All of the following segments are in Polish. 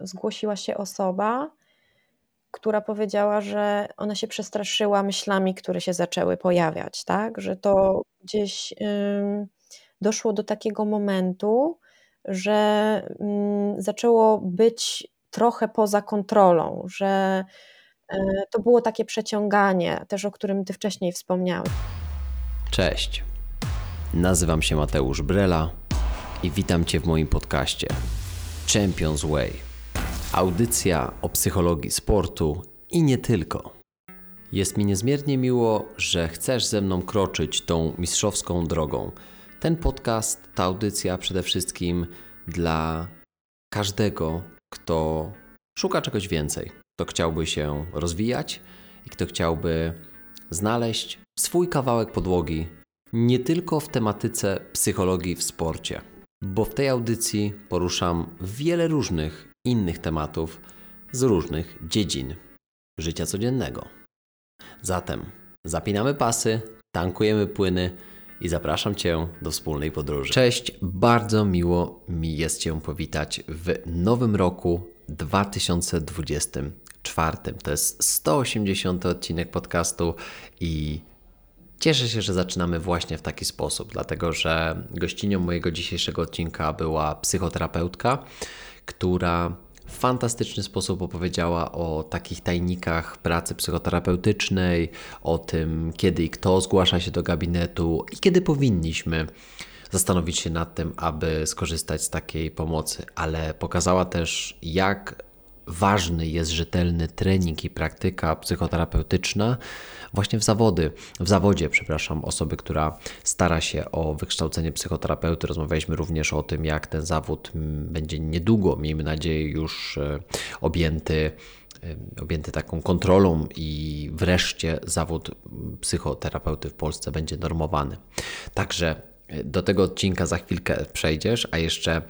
zgłosiła się osoba, która powiedziała, że ona się przestraszyła myślami, które się zaczęły pojawiać, tak? Że to gdzieś doszło do takiego momentu, że zaczęło być trochę poza kontrolą, że e, to było takie przeciąganie, też o którym Ty wcześniej wspomniałeś. Cześć. Nazywam się Mateusz Brela i witam Cię w moim podcaście Champions Way. Audycja o psychologii sportu i nie tylko. Jest mi niezmiernie miło, że chcesz ze mną kroczyć tą mistrzowską drogą. Ten podcast, ta audycja przede wszystkim dla każdego, kto szuka czegoś więcej, kto chciałby się rozwijać i kto chciałby znaleźć swój kawałek podłogi nie tylko w tematyce psychologii w sporcie, bo w tej audycji poruszam wiele różnych innych tematów z różnych dziedzin życia codziennego. Zatem zapinamy pasy, tankujemy płyny i zapraszam Cię do wspólnej podróży. Cześć, bardzo miło mi jest Cię powitać w nowym roku 2024. To jest 180 odcinek podcastu i Cieszę się, że zaczynamy właśnie w taki sposób, dlatego że gościnią mojego dzisiejszego odcinka była psychoterapeutka, która w fantastyczny sposób opowiedziała o takich tajnikach pracy psychoterapeutycznej, o tym, kiedy i kto zgłasza się do gabinetu i kiedy powinniśmy zastanowić się nad tym, aby skorzystać z takiej pomocy, ale pokazała też, jak ważny jest rzetelny trening i praktyka psychoterapeutyczna właśnie w zawody, w zawodzie, przepraszam, osoby, która stara się o wykształcenie psychoterapeuty. Rozmawialiśmy również o tym, jak ten zawód będzie niedługo, miejmy nadzieję, już e, objęty e, objęty taką kontrolą i wreszcie zawód psychoterapeuty w Polsce będzie normowany. Także e, do tego odcinka za chwilkę przejdziesz, a jeszcze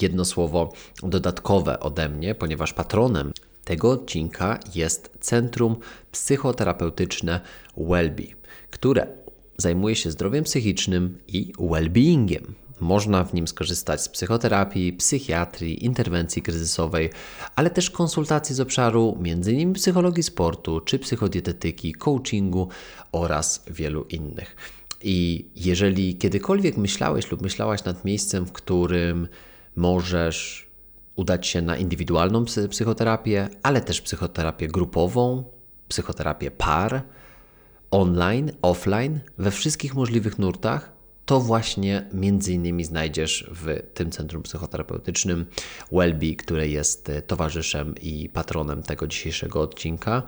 jedno słowo dodatkowe ode mnie, ponieważ patronem tego odcinka jest Centrum Psychoterapeutyczne Wellbe, które zajmuje się zdrowiem psychicznym i well-beingiem. Można w nim skorzystać z psychoterapii, psychiatrii, interwencji kryzysowej, ale też konsultacji z obszaru m.in. psychologii sportu czy psychodietetyki, coachingu oraz wielu innych. I jeżeli kiedykolwiek myślałeś lub myślałaś nad miejscem, w którym możesz udać się na indywidualną psychoterapię, ale też psychoterapię grupową, psychoterapię par, online, offline, we wszystkich możliwych nurtach, to właśnie między innymi znajdziesz w tym centrum psychoterapeutycznym Wellbe, które jest towarzyszem i patronem tego dzisiejszego odcinka.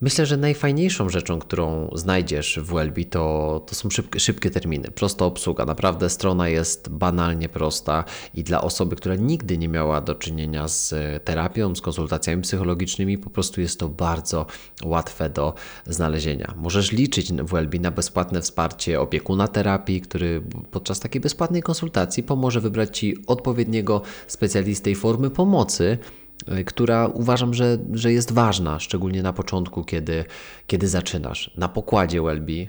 Myślę, że najfajniejszą rzeczą, którą znajdziesz w Welby, to, to są szybkie, szybkie terminy, prosta obsługa. Naprawdę strona jest banalnie prosta i dla osoby, która nigdy nie miała do czynienia z terapią, z konsultacjami psychologicznymi, po prostu jest to bardzo łatwe do znalezienia. Możesz liczyć w Welby na bezpłatne wsparcie opiekuna terapii, który podczas takiej bezpłatnej konsultacji pomoże wybrać Ci odpowiedniego specjalistę i formy pomocy, która uważam, że, że jest ważna, szczególnie na początku, kiedy, kiedy zaczynasz. Na pokładzie Welby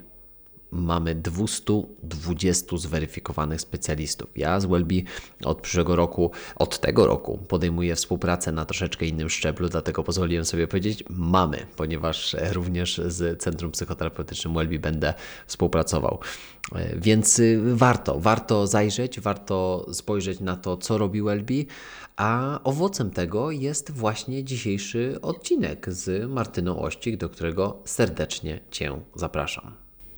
mamy 220 zweryfikowanych specjalistów. Ja z Welby od przyszłego roku, od tego roku podejmuję współpracę na troszeczkę innym szczeblu, dlatego pozwoliłem sobie powiedzieć mamy, ponieważ również z Centrum Psychoterapeutycznym Welby będę współpracował. E, więc y, warto, warto zajrzeć, warto spojrzeć na to, co robi Welby, a owocem tego jest właśnie dzisiejszy odcinek z Martyną Ościg, do którego serdecznie Cię zapraszam.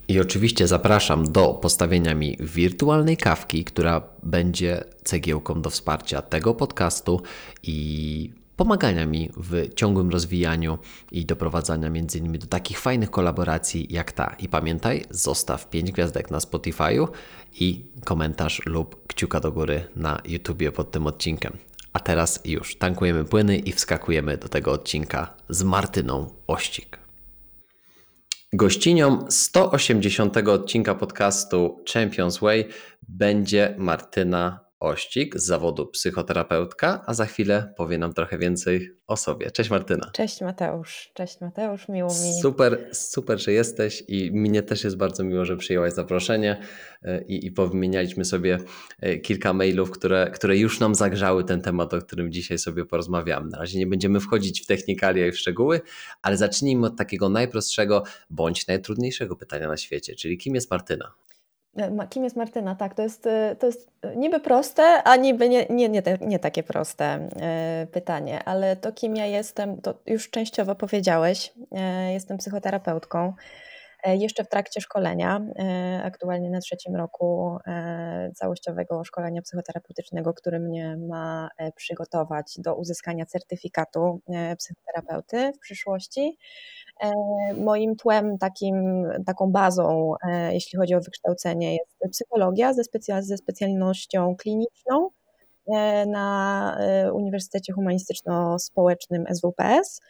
I oczywiście zapraszam do postawienia mi wirtualnej kawki, która będzie cegiełką do wsparcia tego podcastu i pomagania mi w ciągłym rozwijaniu i doprowadzania między innymi do takich fajnych kolaboracji jak ta. I pamiętaj, zostaw 5 gwiazdek na Spotify'u i komentarz lub kciuka do góry na YouTubie pod tym odcinkiem. A teraz już tankujemy płyny i wskakujemy do tego odcinka z Martyną Ościg. Gościnią 180 odcinka podcastu Champions Way będzie Martyna Ościg z zawodu psychoterapeutka, a za chwilę powie nam trochę więcej o sobie. Cześć Martyna. Cześć Mateusz. Cześć Mateusz, miło mi. Super, super, że jesteś i mnie też jest bardzo miło, że przyjęłaś zaproszenie e, i, i powymienialiśmy sobie e, kilka mailów, które, które już nam zagrzały ten temat, o którym dzisiaj sobie porozmawiamy. Na razie nie będziemy wchodzić w technikalia i w szczegóły, ale zacznijmy od takiego najprostszego bądź najtrudniejszego pytania na świecie, czyli kim jest Martyna? E, kim jest Martyna? Tak, to jest, e, to jest niby proste, a niby nie, nie, nie, nie takie proste e, pytanie, ale to kim ja jestem, to już częściowo powiedziałeś. Jestem psychoterapeutką. Jeszcze w trakcie szkolenia, aktualnie na trzecim roku całościowego szkolenia psychoterapeutycznego, który mnie ma przygotować do uzyskania certyfikatu psychoterapeuty w przyszłości. E, moim tłem, takim, taką bazą, e, jeśli chodzi o wykształcenie, jest psychologia ze, ze specjalnością kliniczną e, na Uniwersytecie Humanistyczno-Społecznym SWPS.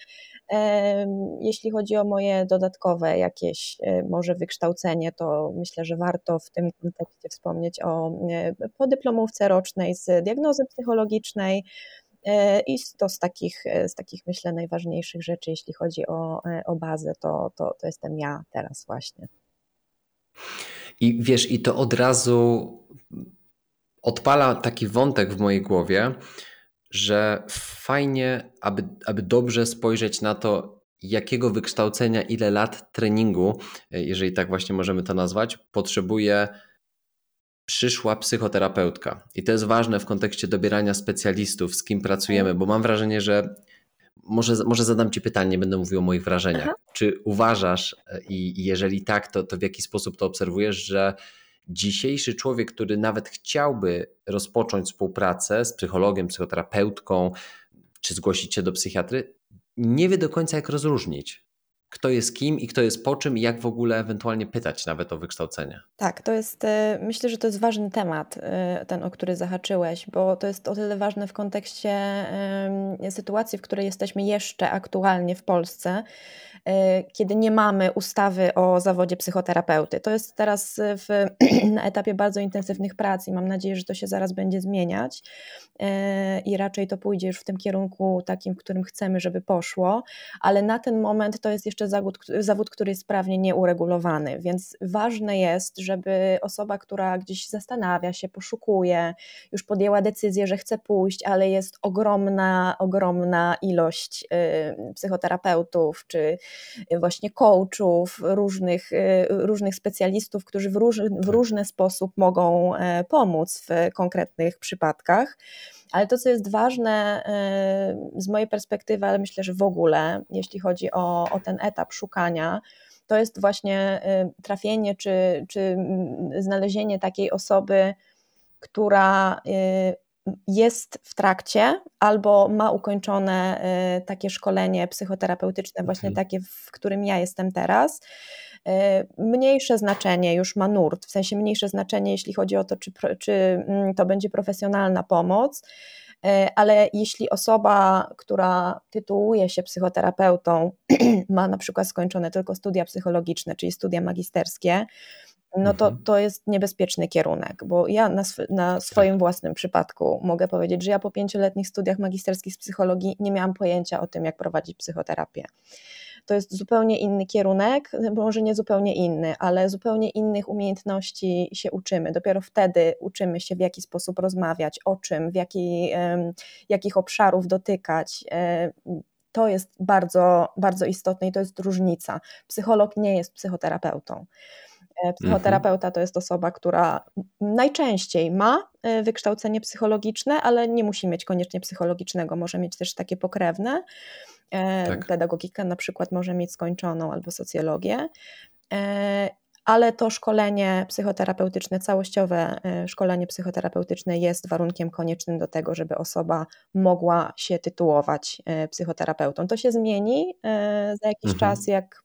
Jeśli chodzi o moje dodatkowe jakieś może wykształcenie, to myślę, że warto w tym kontekście wspomnieć o podyplomówce rocznej z diagnozy psychologicznej, I to z takich, e, z takich myślę najważniejszych rzeczy, jeśli chodzi o, e, o bazę, to, to, to jestem ja teraz właśnie. I wiesz, i to od razu odpala taki wątek w mojej głowie, że fajnie, aby, aby dobrze spojrzeć na to, jakiego wykształcenia, ile lat treningu, jeżeli tak właśnie możemy to nazwać, potrzebuje przyszła psychoterapeutka. I to jest ważne w kontekście dobierania specjalistów, z kim pracujemy, bo mam wrażenie, że może, może zadam Ci pytanie, nie będę mówił o moich wrażeniach. Aha. Czy uważasz, i jeżeli tak, to, to w jaki sposób to obserwujesz, że dzisiejszy człowiek, który nawet chciałby rozpocząć współpracę z psychologiem, psychoterapeutką, czy zgłosić się do psychiatry, nie wie do końca, jak rozróżnić kto jest kim i kto jest po czym i jak w ogóle ewentualnie pytać nawet o wykształcenie. Tak, to jest, e, myślę, że to jest ważny temat, e, ten, o który zahaczyłeś, bo to jest o tyle ważne w kontekście sytuacji, w której jesteśmy jeszcze aktualnie w Polsce, E, kiedy nie mamy ustawy o zawodzie psychoterapeuty. To jest teraz w, na etapie bardzo intensywnych prac i mam nadzieję, że to się zaraz będzie zmieniać i raczej to pójdzie już w tym kierunku takim, w którym chcemy, żeby poszło, ale na ten moment to jest jeszcze zawód, zawód który jest prawnie nieuregulowany, więc ważne jest, żeby osoba, która gdzieś zastanawia się, poszukuje, już podjęła decyzję, że chce pójść, ale jest ogromna, ogromna ilość y, psychoterapeutów czy właśnie coachów, różnych, y, różnych specjalistów, którzy w, róż, w tak. różny sposób mogą e, pomóc w konkretnych przypadkach. Ale to, co jest ważne e, z mojej perspektywy, ale myślę, że w ogóle, jeśli chodzi o, o ten etap szukania, to jest właśnie e, trafienie czy, czy znalezienie takiej osoby, która jest w trakcie albo ma ukończone y, takie szkolenie psychoterapeutyczne, właśnie okay. takie, w którym ja jestem teraz. Y, mniejsze znaczenie już ma nurt, w sensie mniejsze znaczenie, jeśli chodzi o to, czy, czy mm, to będzie profesjonalna pomoc, y, ale jeśli osoba, która tytułuje się psychoterapeutą, ma na przykład skończone tylko studia psychologiczne, czyli studia magisterskie, no to, mhm. to jest niebezpieczny kierunek, bo ja na, sw na tak. swoim własnym przypadku mogę powiedzieć, że ja po pięcioletnich studiach magisterskich z psychologii nie miałam pojęcia o tym, jak prowadzić psychoterapię. To jest zupełnie inny kierunek, może nie zupełnie inny, ale zupełnie innych umiejętności się uczymy. Dopiero wtedy uczymy się, w jaki sposób rozmawiać, o czym, w jaki, jakich obszarów dotykać to jest bardzo, bardzo istotne i to jest różnica. Psycholog nie jest psychoterapeutą. E, mhm. Psychoterapeuta to jest osoba, która najczęściej ma e, wykształcenie psychologiczne, ale nie musi mieć koniecznie psychologicznego, może mieć też takie pokrewne. E, tak. Pedagogikę na przykład może mieć skończoną albo socjologię. Ale to szkolenie psychoterapeutyczne, całościowe szkolenie psychoterapeutyczne jest warunkiem koniecznym do tego, żeby osoba mogła się tytułować psychoterapeutą. To się zmieni za jakiś mhm. czas, jak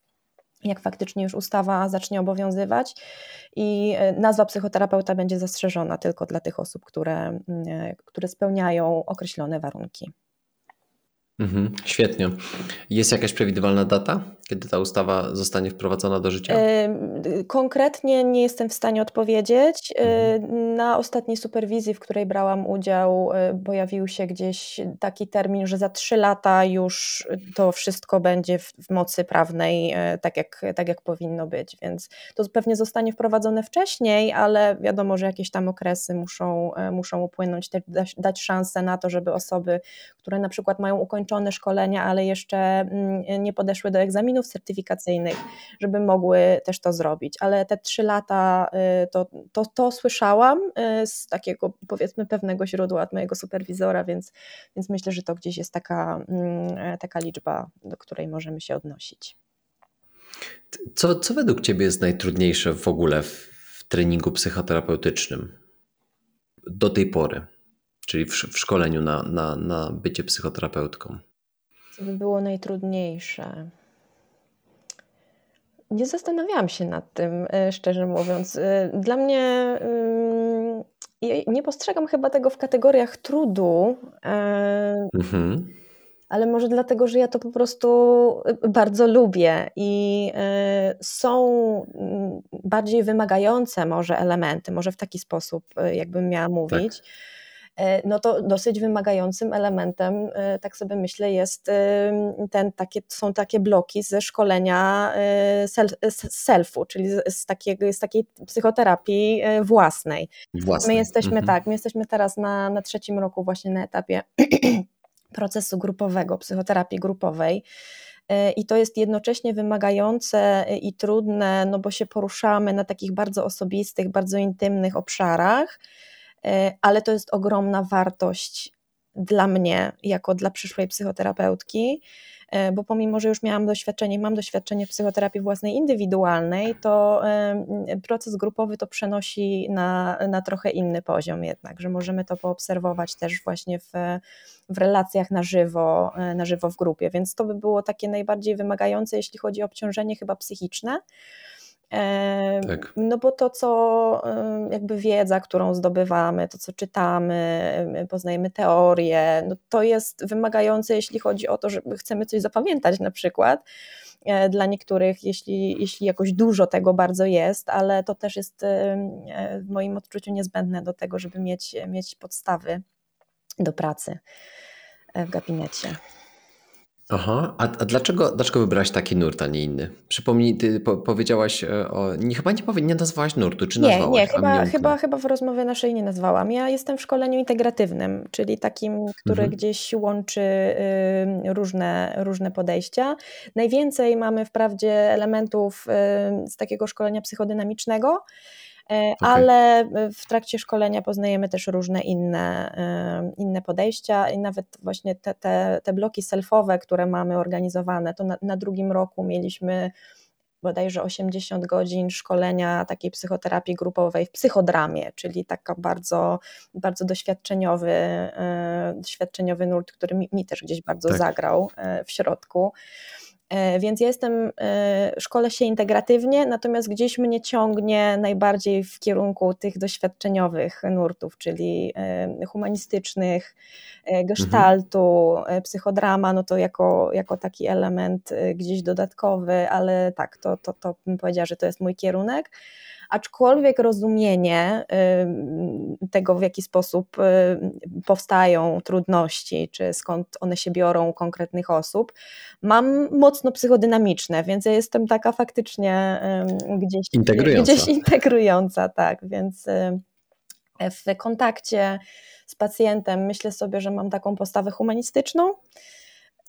jak faktycznie już ustawa zacznie obowiązywać i e, nazwa psychoterapeuta będzie zastrzeżona tylko dla tych osób, które, mm, e, które spełniają określone warunki. Mhm, świetnie. Jest jakaś przewidywalna data? Kiedy ta ustawa zostanie wprowadzona do życia? Konkretnie nie jestem w stanie odpowiedzieć. Mhm. Na ostatniej superwizji, w której brałam udział, pojawił się gdzieś taki termin, że za trzy lata już to wszystko będzie w, mocy prawnej, tak jak, tak jak powinno być, więc to pewnie zostanie wprowadzone wcześniej, ale wiadomo, że jakieś tam okresy muszą, muszą upłynąć, dać, dać szansę na to, żeby osoby, które na przykład mają ukończone szkolenia, ale jeszcze mm, nie podeszły do egzaminów certyfikacyjnych, żeby mogły też to zrobić. Ale te trzy lata y, to, to, to słyszałam y, z takiego powiedzmy pewnego źródła od mojego superwizora, więc, więc myślę, że to gdzieś jest taka, mm, taka liczba, do której możemy się odnosić. Co, co według Ciebie jest najtrudniejsze w ogóle w, w treningu psychoterapeutycznym do tej pory, czyli w, w szkoleniu na, na, na bycie psychoterapeutką? Co by było najtrudniejsze? Nie zastanawiałam się nad tym, e, szczerze mówiąc. E, dla mnie nie postrzegam chyba tego w kategoriach trudu, e, mhm. ale może dlatego, że ja to po prostu bardzo lubię i są mm, bardziej wymagające może elementy, może w taki sposób, jakbym miała tak. mówić. Tak no to dosyć wymagającym elementem, e, tak sobie myślę, jest ten, takie, są takie bloki ze szkolenia e, selfu, czyli z, takiego, z takiej psychoterapii własnej. własnej. My jesteśmy mhm. tak, my jesteśmy teraz na, na trzecim roku właśnie na etapie procesu grupowego, psychoterapii grupowej. I to jest jednocześnie wymagające i trudne, no bo się poruszamy na takich bardzo osobistych, bardzo intymnych obszarach. E, ale to jest ogromna wartość dla mnie, jako dla przyszłej psychoterapeutki, e, bo pomimo, że już miałam doświadczenie, mam doświadczenie w psychoterapii własnej indywidualnej, to proces grupowy to przenosi na, na trochę inny poziom jednak, że możemy to poobserwować też właśnie w, w relacjach na żywo, na żywo w grupie, więc to by było takie najbardziej wymagające, jeśli chodzi o obciążenie chyba psychiczne. Tak. No bo to, co jakby wiedza, którą zdobywamy, to, co czytamy, poznajemy teorie, no to jest wymagające, jeśli chodzi o to, że chcemy coś zapamiętać na przykład. E, dla niektórych, jeśli, jeśli jakoś dużo tego bardzo jest, ale to też jest e, w moim odczuciu niezbędne do tego, żeby mieć, mieć podstawy do pracy e, w gabinecie. Aha, a, a dlaczego, dlaczego wybrałaś taki nurt, a nie inny? Przypomnij, ty po, powiedziałaś e, o. Nie, chyba nie, powie, nie nazwałaś nurtu, czy nazwałaś? Nie, nie, chyba, chyba, chyba w rozmowie naszej nie nazwałam. Ja jestem w szkoleniu integratywnym, czyli takim, który mhm. gdzieś łączy y, różne, różne podejścia. Najwięcej mamy wprawdzie elementów y, z takiego szkolenia psychodynamicznego. E, okay. ale w trakcie szkolenia poznajemy też różne inne, e, inne podejścia i nawet właśnie te, te, te bloki selfowe, które mamy organizowane, to na, na drugim roku mieliśmy bodajże 80 godzin szkolenia takiej psychoterapii grupowej w psychodramie, czyli taka bardzo, bardzo doświadczeniowy, e, doświadczeniowy nurt, który mi, mi też gdzieś bardzo tak. zagrał w środku. E, więc ja jestem, e, szkole się integratywnie, natomiast gdzieś mnie ciągnie najbardziej w kierunku tych doświadczeniowych nurtów, czyli e, humanistycznych, gestaltu, mhm. psychodrama, no to jako, jako taki element gdzieś dodatkowy, ale tak, to, to, to bym powiedziała, że to jest mój kierunek aczkolwiek rozumienie tego, w jaki sposób powstają trudności, czy skąd one się biorą konkretnych osób, mam mocno psychodynamiczne, więc ja jestem taka faktycznie gdzieś integrująca, gdzieś integrująca tak, więc w kontakcie z pacjentem myślę sobie, że mam taką postawę humanistyczną,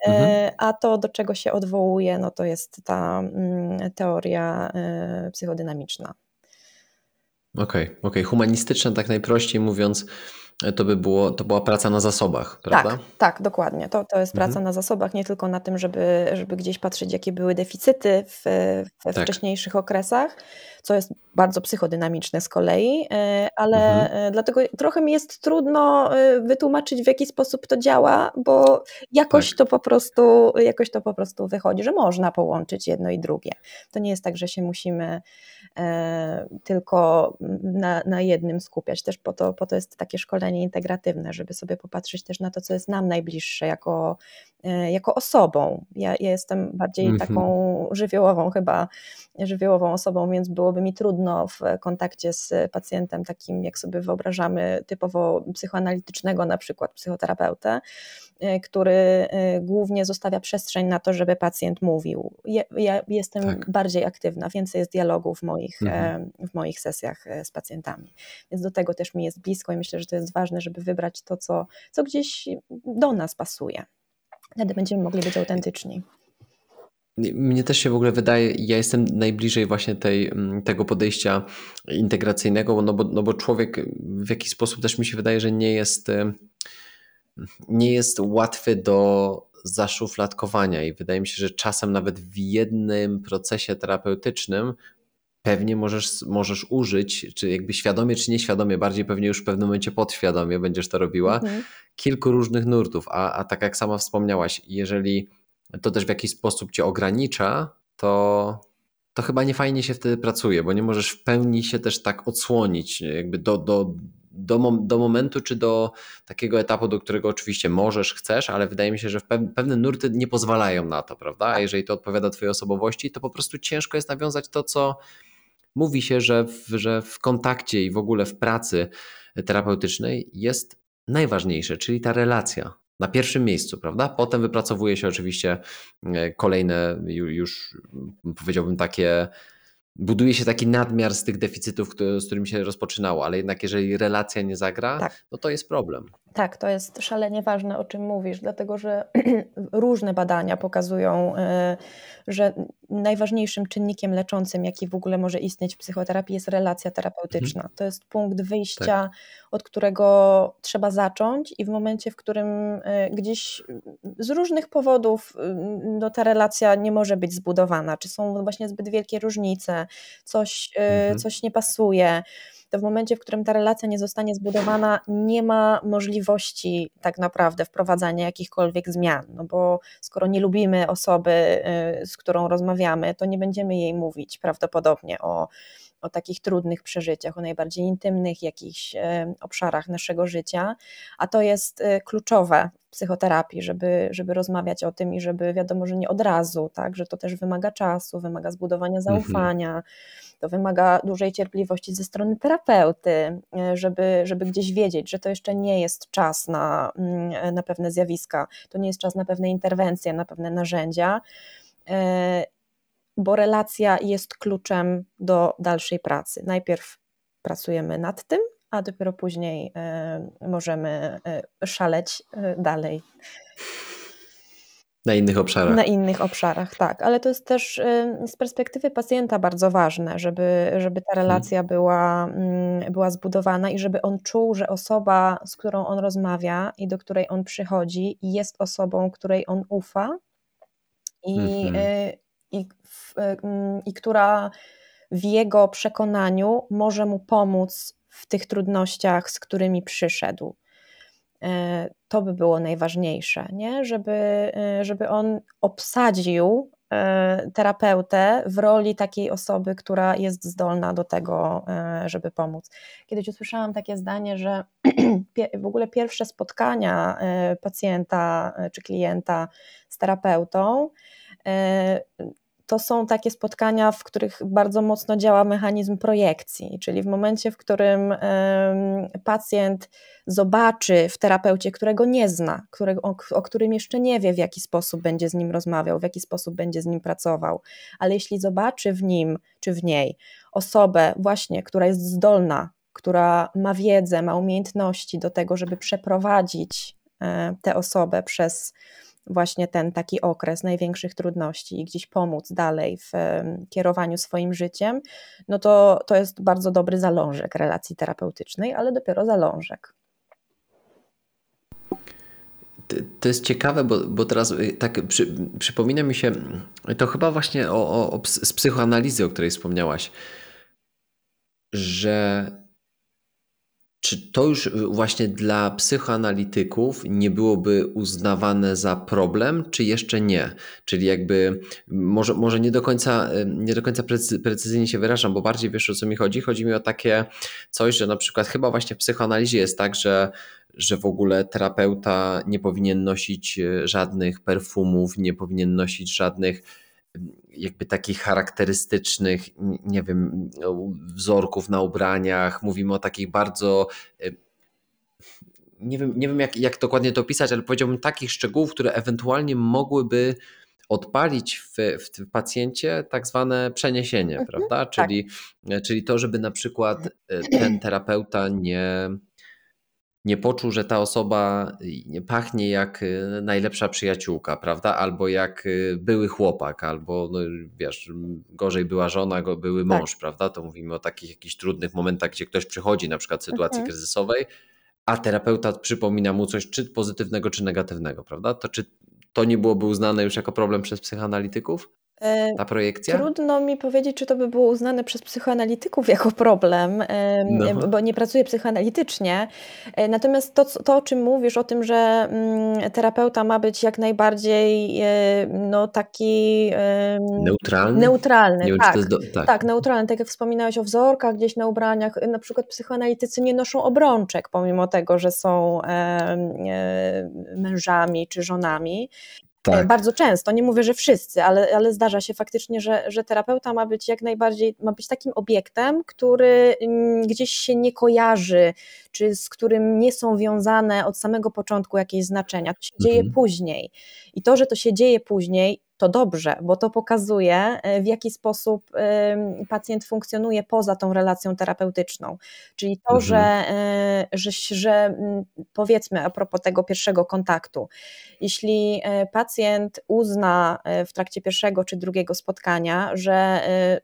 Mhm. E, a to, do czego się odwołuje, no to jest ta teoria e, psychodynamiczna. Okej, okay, okej. Okay. Humanistyczne, tak najprościej mówiąc, to by było, to była praca na zasobach, prawda? Tak, tak, dokładnie. To, to jest praca mhm. na zasobach, nie tylko na tym, żeby, żeby gdzieś patrzeć, jakie były deficyty w, we tak. wcześniejszych okresach, co jest bardzo psychodynamiczne z kolei, e, ale mhm. E, dlatego trochę mi jest trudno e, wytłumaczyć, w jaki sposób to działa, bo jakoś tak. to po prostu, jakoś to po prostu wychodzi, że można połączyć jedno i drugie. To nie jest tak, że się musimy tylko na, na jednym skupiać. Też po to, po to jest takie szkolenie integratywne, żeby sobie popatrzeć też na to, co jest nam najbliższe jako, e, jako osobą. Ja, ja jestem bardziej mm -hmm. taką żywiołową chyba, żywiołową osobą, więc byłoby mi trudno w kontakcie z pacjentem takim, jak sobie wyobrażamy, typowo psychoanalitycznego na przykład psychoterapeutę, który e, głównie zostawia przestrzeń na to, żeby pacjent mówił. Ja, ja jestem tak. bardziej aktywna, więcej jest dialogu w moich, e, mhm. w moich sesjach z pacjentami. Więc do tego też mi jest blisko i myślę, że to jest ważne, żeby wybrać to, co, co gdzieś do nas pasuje. Wtedy będziemy mogli być autentyczni. Mnie też się w ogóle wydaje, ja jestem najbliżej właśnie tej, tego podejścia integracyjnego, no bo, no bo człowiek w jakiś sposób też mi się wydaje, że nie jest nie jest łatwy do zaszufladkowania i wydaje mi się, że czasem nawet w jednym procesie terapeutycznym pewnie możesz, możesz użyć, czy jakby świadomie, czy nieświadomie, bardziej pewnie już w pewnym momencie podświadomie będziesz to robiła, mhm. kilku różnych nurtów, a, a tak jak sama wspomniałaś, jeżeli to też w jakiś sposób cię ogranicza, to, to chyba nie fajnie się wtedy pracuje, bo nie możesz w pełni się też tak odsłonić jakby do, do, do, do momentu, czy do takiego etapu, do którego oczywiście możesz, chcesz, ale wydaje mi się, że pewne nurty nie pozwalają na to, prawda? A jeżeli to odpowiada Twojej osobowości, to po prostu ciężko jest nawiązać to, co mówi się, że w, że w kontakcie i w ogóle w pracy terapeutycznej jest najważniejsze, czyli ta relacja na pierwszym miejscu, prawda? Potem wypracowuje się oczywiście e, kolejne, już powiedziałbym takie buduje się taki nadmiar z tych deficytów, z którymi się rozpoczynało, ale jednak jeżeli relacja nie zagra, tak. no to jest problem. Tak, to jest szalenie ważne, o czym mówisz, dlatego że różne badania pokazują, e, że najważniejszym czynnikiem leczącym, jaki w ogóle może istnieć w psychoterapii, jest relacja terapeutyczna. Mhm. To jest punkt wyjścia, tak. od którego trzeba zacząć, i w momencie, w którym e, gdzieś z różnych powodów no, ta relacja nie może być zbudowana, czy są właśnie zbyt wielkie różnice, coś, e, mhm. coś nie pasuje to w momencie, w którym ta relacja nie zostanie zbudowana, nie ma możliwości tak naprawdę wprowadzania jakichkolwiek zmian, no bo skoro nie lubimy osoby, y, z którą rozmawiamy, to nie będziemy jej mówić prawdopodobnie o o takich trudnych przeżyciach, o najbardziej intymnych jakichś e, obszarach naszego życia, a to jest e, kluczowe w psychoterapii, żeby, żeby rozmawiać o tym i żeby wiadomo, że nie od razu, tak, że to też wymaga czasu, wymaga zbudowania mhm. zaufania, mhm. to wymaga dużej cierpliwości ze strony terapeuty, e, żeby, żeby gdzieś wiedzieć, że to jeszcze nie jest czas na, mm, na pewne zjawiska, to nie jest czas na pewne interwencje, na pewne narzędzia bo relacja jest kluczem do dalszej pracy. Najpierw pracujemy nad tym, a dopiero później e, możemy e, szaleć e, dalej. Na innych obszarach. Na innych obszarach, tak. Ale to jest też z perspektywy pacjenta bardzo ważne, żeby, żeby ta hmm. relacja była, mm, była zbudowana i żeby on czuł, że osoba, z którą on rozmawia i do której on przychodzi, jest osobą, której on ufa. I, mm -hmm i, mm, i która w jego przekonaniu może mu pomóc w tych trudnościach, z którymi przyszedł. E, to by było najważniejsze, nie? Żeby, e, żeby on obsadził e, terapeutę w roli takiej osoby, która jest zdolna do tego, żeby pomóc. Kiedyś usłyszałam takie zdanie, że w ogóle pierwsze spotkania pacjenta czy klienta z terapeutą to są takie spotkania, w których bardzo mocno działa mechanizm projekcji, czyli w momencie, w którym pacjent zobaczy w terapeucie, którego nie zna, którego, o, o którym jeszcze nie wie, w jaki sposób będzie z nim rozmawiał, w jaki sposób będzie z nim pracował, ale jeśli zobaczy w nim czy w niej osobę właśnie, która jest zdolna, która ma wiedzę, ma umiejętności do tego, żeby przeprowadzić e, tę osobę przez właśnie ten taki okres największych trudności i gdzieś pomóc dalej w kierowaniu swoim życiem, no to, to jest bardzo dobry zalążek relacji terapeutycznej, ale dopiero zalążek. To jest ciekawe, bo, bo teraz y, tak przy, przypomina mi się, to chyba właśnie o, o, o, z psychoanalizy, o której wspomniałaś, że czy to już właśnie dla psychoanalityków nie byłoby uznawane za problem, czy jeszcze nie? Czyli jakby może, może nie do końca, nie do końca precyzyjnie się wyrażam, bo bardziej wiesz o co mi chodzi. Chodzi mi o takie coś, że na przykład chyba właśnie w psychoanalizie jest tak, że że w ogóle terapeuta nie powinien nosić e, żadnych perfumów, nie powinien nosić żadnych jakby takich charakterystycznych, nie wiem, wzorków na ubraniach. Mówimy o takich bardzo. E, nie wiem, nie wiem jak, jak dokładnie to opisać, ale powiedziałbym takich szczegółów, które ewentualnie mogłyby odpalić w, w pacjencie tak zwane przeniesienie, mhm, prawda? Tak. Czyli, tak. czyli to, żeby na przykład e, ten terapeuta nie nie poczuł, że ta osoba y, pachnie jak y, najlepsza przyjaciółka, prawda? Albo jak y, były chłopak, albo no, wiesz, gorzej była żona, były tak. mąż, tak. prawda? To mówimy o takich jakichś trudnych momentach, gdzie ktoś przychodzi na przykład w sytuacji mhm. kryzysowej, a terapeuta przypomina mu coś czy pozytywnego, czy negatywnego, prawda? To czy to nie byłoby uznane już jako problem przez psychoanalityków? E, ta projekcja? Trudno mi powiedzieć, czy to by było uznane przez psychoanalityków jako problem, no. bo nie pracuję psychoanalitycznie. E, natomiast to, to, o czym mówisz, o tym, że mm, terapeuta ma być jak najbardziej e, no, taki neutralny. Neutralny, wiem, tak, do... tak. tak. neutralny. Tak jak wspominałeś o wzorkach gdzieś na ubraniach, na przykład psychoanalitycy nie noszą obrączek, pomimo tego, że są mężami czy żonami. E, tak. Bardzo często, nie mówię, że wszyscy, ale, ale zdarza się faktycznie, że, że terapeuta ma być jak najbardziej, ma być takim obiektem, który mm, gdzieś się nie kojarzy, czy z którym nie są wiązane od samego początku jakieś znaczenia. To się mhm. dzieje później. I to, że to się dzieje później, to dobrze, bo to pokazuje, e, w jaki sposób pacjent funkcjonuje poza tą relacją terapeutyczną. Czyli to, mhm. że, e, że, że powiedzmy a propos tego pierwszego kontaktu, jeśli e, pacjent uzna w trakcie pierwszego czy drugiego spotkania, że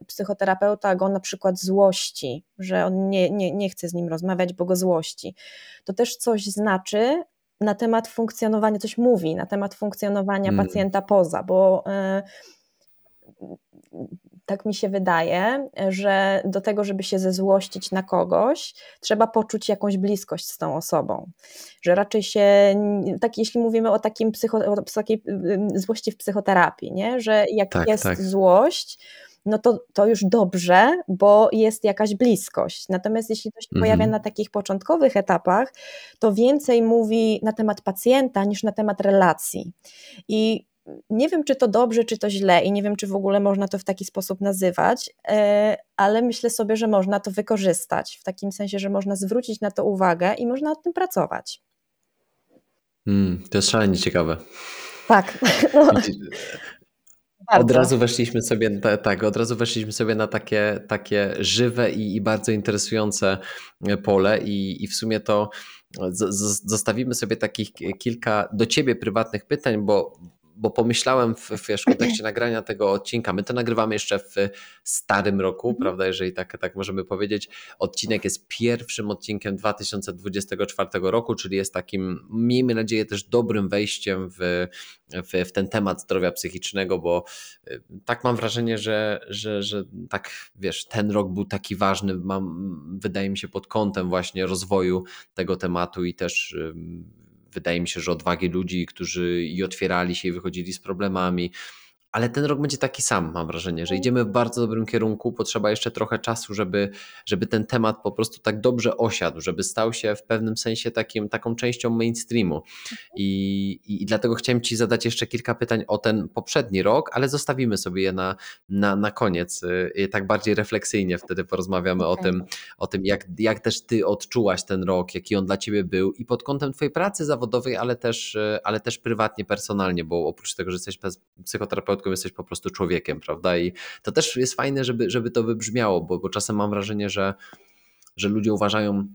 psychoterapeuta go na przykład złości, że on nie, nie, nie chce z nim rozmawiać, bo go złości, to też coś znaczy, na temat funkcjonowania, coś mówi na temat funkcjonowania hmm. pacjenta poza, bo y, tak mi się wydaje, że do tego, żeby się zezłościć na kogoś, trzeba poczuć jakąś bliskość z tą osobą. Że raczej się, tak jeśli mówimy o takim psycho, o takiej y, złości w psychoterapii, nie? że jak tak, jest tak. złość, no to, to już dobrze, bo jest jakaś bliskość. Natomiast jeśli to się mhm. pojawia na takich początkowych etapach, to więcej mówi na temat pacjenta niż na temat relacji. I nie wiem, czy to dobrze, czy to źle, i nie wiem, czy w ogóle można to w taki sposób nazywać, e, ale myślę sobie, że można to wykorzystać w takim sensie, że można zwrócić na to uwagę i można nad tym pracować. Mm, to jest szalenie ciekawe. Tak. No. Od razu weszliśmy sobie, tak, od razu weszliśmy sobie na takie, takie żywe i, i bardzo interesujące e, pole i, i w sumie to zostawimy sobie takich kilka do ciebie prywatnych pytań, bo bo pomyślałem w, w kontekście nagrania tego odcinka, my to nagrywamy jeszcze w starym roku, mhm. prawda, jeżeli tak, tak możemy powiedzieć. Odcinek jest pierwszym odcinkiem 2024 roku, czyli jest takim, miejmy nadzieję, też dobrym wejściem w, w, w ten temat zdrowia psychicznego, bo y, tak mam wrażenie, że, że, że tak, wiesz, ten rok był taki ważny, mam, wydaje mi się, pod kątem właśnie rozwoju tego tematu i też wydaje mi się, że odwagi ludzi, którzy i otwierali się i wychodzili z problemami, ale ten rok będzie taki sam, mam wrażenie, że idziemy w bardzo dobrym kierunku. Potrzeba jeszcze trochę czasu, żeby, żeby ten temat po prostu tak dobrze osiadł, żeby stał się w pewnym sensie takim, taką częścią mainstreamu. I, i, dlatego chciałem Ci zadać jeszcze kilka pytań o ten poprzedni rok, ale zostawimy sobie je na, na, na koniec, y, tak bardziej refleksyjnie wtedy porozmawiamy okay. o tym, o tym jak, jak też Ty odczułaś ten rok, jaki on dla Ciebie był i pod kątem Twojej pracy zawodowej, ale też, y, ale też prywatnie, personalnie, bo oprócz tego, że jesteś psychoterapeutą, jesteś po prostu człowiekiem, prawda? I to też jest fajne, żeby, żeby to wybrzmiało, bo, bo czasem mam wrażenie, że, że ludzie uważają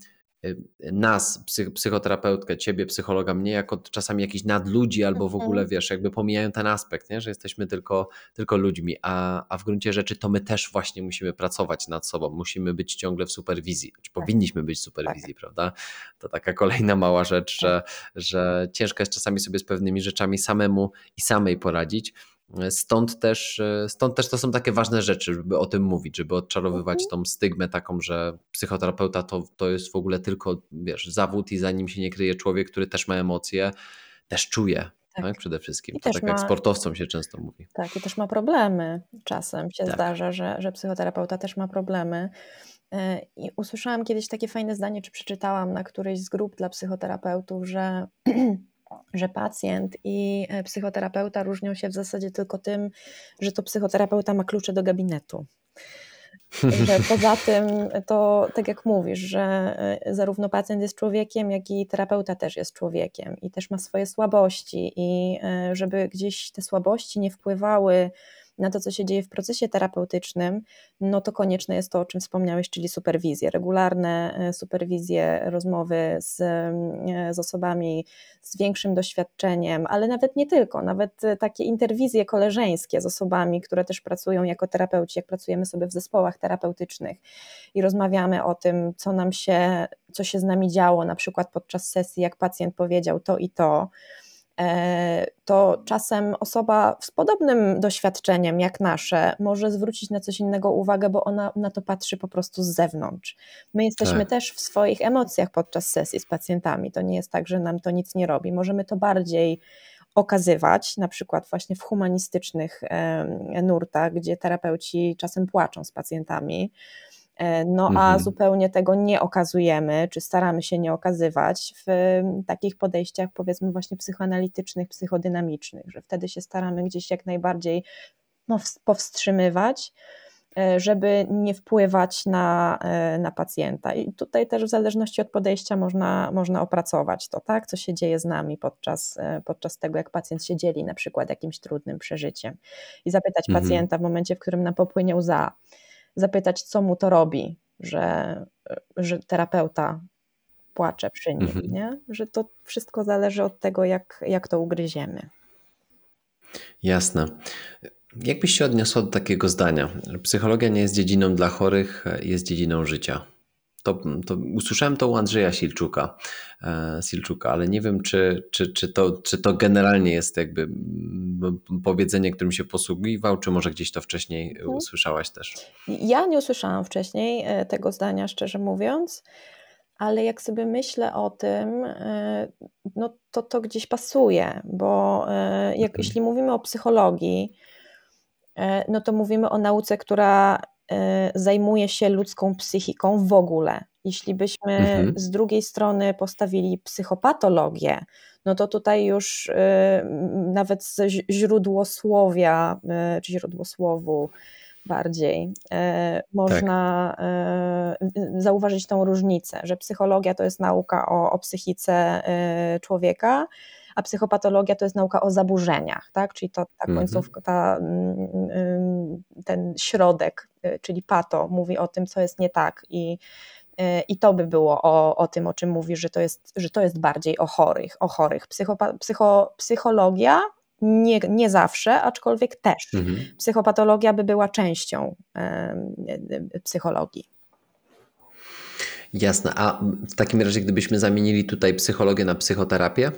y, nas, psych, psychoterapeutkę, ciebie, psychologa, mnie jako czasami jakiś nadludzi albo w mhm. ogóle, wiesz, jakby pomijają ten aspekt, nie? że jesteśmy tylko, tylko ludźmi, a, a w gruncie rzeczy to my też właśnie musimy pracować nad sobą, musimy być ciągle w superwizji, czy tak. powinniśmy być w superwizji, tak. prawda? To taka kolejna mała rzecz, że, że ciężko jest czasami sobie z pewnymi rzeczami samemu i samej poradzić, Stąd też, stąd też to są takie ważne rzeczy, żeby o tym mówić, żeby odczarowywać Mhm. tą stygmę taką, że psychoterapeuta to, to jest w ogóle tylko wiesz, zawód i za nim się nie kryje człowiek, który też ma emocje, też czuje, Tak. tak? Przede wszystkim. I To tak jak ma sportowcom się często mówi. Tak, i też ma problemy. Czasem się Tak. zdarza, że, że psychoterapeuta też ma problemy. E, I usłyszałam kiedyś takie fajne zdanie, czy przeczytałam na którejś z grup dla psychoterapeutów, że, że pacjent i e, psychoterapeuta różnią się w zasadzie tylko tym, że to psychoterapeuta ma klucze do gabinetu. Że poza tym to tak jak mówisz, że e, zarówno pacjent jest człowiekiem, jak i terapeuta też jest człowiekiem i też ma swoje słabości i e, żeby gdzieś te słabości nie wpływały na to, co się dzieje w procesie terapeutycznym, no to konieczne jest to, o czym wspomniałeś, czyli superwizje, regularne e, superwizje, rozmowy z, e, z osobami z większym doświadczeniem, ale nawet nie tylko, nawet e, takie interwizje koleżeńskie z osobami, które też pracują jako terapeuci, jak pracujemy sobie w zespołach terapeutycznych i rozmawiamy o tym, co nam się, co się z nami działo, na przykład podczas sesji, jak pacjent powiedział to i to to czasem osoba z podobnym doświadczeniem jak nasze może zwrócić na coś innego uwagę, bo ona na to patrzy po prostu z zewnątrz. My jesteśmy tak. też w swoich emocjach podczas sesji z pacjentami. To nie jest tak, że nam to nic nie robi. Możemy to bardziej okazywać, na przykład właśnie w humanistycznych nurtach, gdzie terapeuci czasem płaczą z pacjentami E, no a mhm. zupełnie tego nie okazujemy, czy staramy się nie okazywać w takich podejściach, powiedzmy, właśnie psychoanalitycznych, psychodynamicznych, że wtedy się staramy gdzieś jak najbardziej no, powstrzymywać, e, żeby nie wpływać na, e, na pacjenta. I tutaj też w zależności od podejścia można, można opracować to, tak, co się dzieje z nami podczas, podczas tego, jak pacjent się dzieli na przykład jakimś trudnym przeżyciem i zapytać mhm. pacjenta w momencie, w którym nam popłynie łza, zapytać, co mu to robi, że, że terapeuta płacze przy nim, mhm. nie? że to wszystko zależy od tego, jak, jak to ugryziemy. Jasne. Jak byś się odniosła do takiego zdania? Psychologia nie jest dziedziną dla chorych, jest dziedziną życia. To, to usłyszałem to u Andrzeja Silczuka, e, Silczuka, ale nie wiem, czy, czy, czy, to, czy to generalnie jest jakby powiedzenie, którym się posługiwał, czy może gdzieś to wcześniej mhm. usłyszałaś też? Ja nie usłyszałam wcześniej e, tego zdania, szczerze mówiąc, ale jak sobie myślę o tym, e, no to to gdzieś pasuje, bo jak, mhm. jeśli mówimy o psychologii, no to mówimy o nauce, która zajmuje się ludzką psychiką w ogóle. Jeśli byśmy mhm. z drugiej strony postawili psychopatologię, no to tutaj już y, nawet ze źródłosłowia, y, czy źródłosłowu bardziej, można tak. zauważyć tą różnicę, że psychologia to jest nauka o, o psychice człowieka, a psychopatologia to jest nauka o zaburzeniach, tak? czyli to, ta mhm. końcówka, ta, mm, mm, ten środek, y, czyli pato, mówi o tym, co jest nie tak i y, i to by było o, o tym, o czym mówisz, że to jest, że to jest bardziej o chorych. O chorych. Psychopa, psycho, psychologia nie, nie zawsze, aczkolwiek też. Mhm. Psychopatologia by była częścią y, psychologii. Jasne. A w takim razie, gdybyśmy zamienili tutaj psychologię na psychoterapię?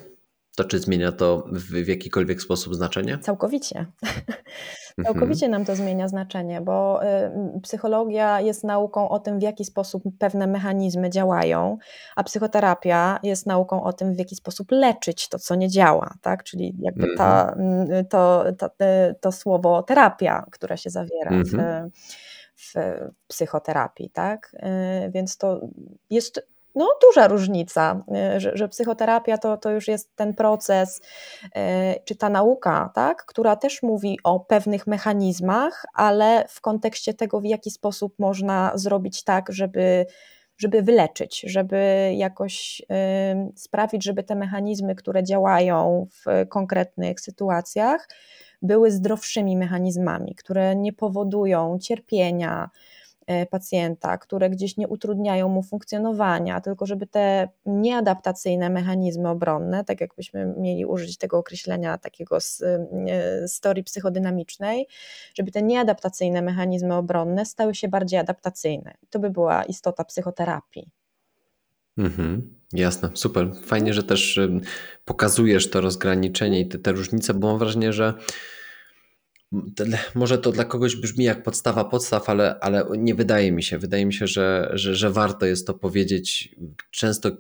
To czy zmienia to w, w jakikolwiek sposób znaczenie? Całkowicie. Całkowicie nam to zmienia znaczenie, bo y, psychologia jest nauką o tym, w jaki sposób pewne mechanizmy działają, a psychoterapia jest nauką o tym, w jaki sposób leczyć to, co nie działa. Tak? Czyli jakby ta, mhm. y, to, to, y, to słowo terapia, które się zawiera w, mhm. w psychoterapii. Tak? Więc to jest no, duża różnica, y, że, że, psychoterapia to, to już jest ten proces, y, czy ta nauka, tak, która też mówi o pewnych mechanizmach, ale w kontekście tego, w jaki sposób można zrobić tak, żeby, żeby wyleczyć, żeby jakoś y, sprawić, żeby te mechanizmy, które działają w konkretnych sytuacjach, były zdrowszymi mechanizmami, które nie powodują cierpienia, pacjenta, które gdzieś nie utrudniają mu funkcjonowania, tylko żeby te nieadaptacyjne mechanizmy obronne, tak jakbyśmy mieli użyć tego określenia takiego z e, teorii psychodynamicznej, żeby te nieadaptacyjne mechanizmy obronne stały się bardziej adaptacyjne. To by była istota psychoterapii. Mhm, jasne, super. Fajnie, że też pokazujesz to rozgraniczenie i te, te różnice, bo mam wrażenie, że może to dla kogoś brzmi jak podstawa podstaw, ale, ale nie wydaje mi się. Wydaje mi się, że, że, że warto jest to powiedzieć często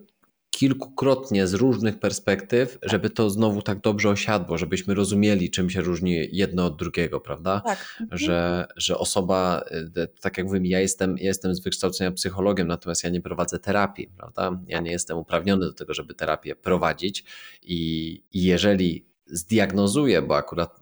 kilkukrotnie z różnych perspektyw, żeby to znowu tak dobrze osiadło, żebyśmy rozumieli, czym się różni jedno od drugiego, prawda? Tak. Mhm. Że, że osoba, e, tak jak mówię, ja jestem, ja jestem z wykształcenia psychologiem, natomiast ja nie prowadzę terapii, prawda? Ja tak. nie jestem uprawniony do tego, żeby terapię prowadzić i, i jeżeli zdiagnozuję, bo akurat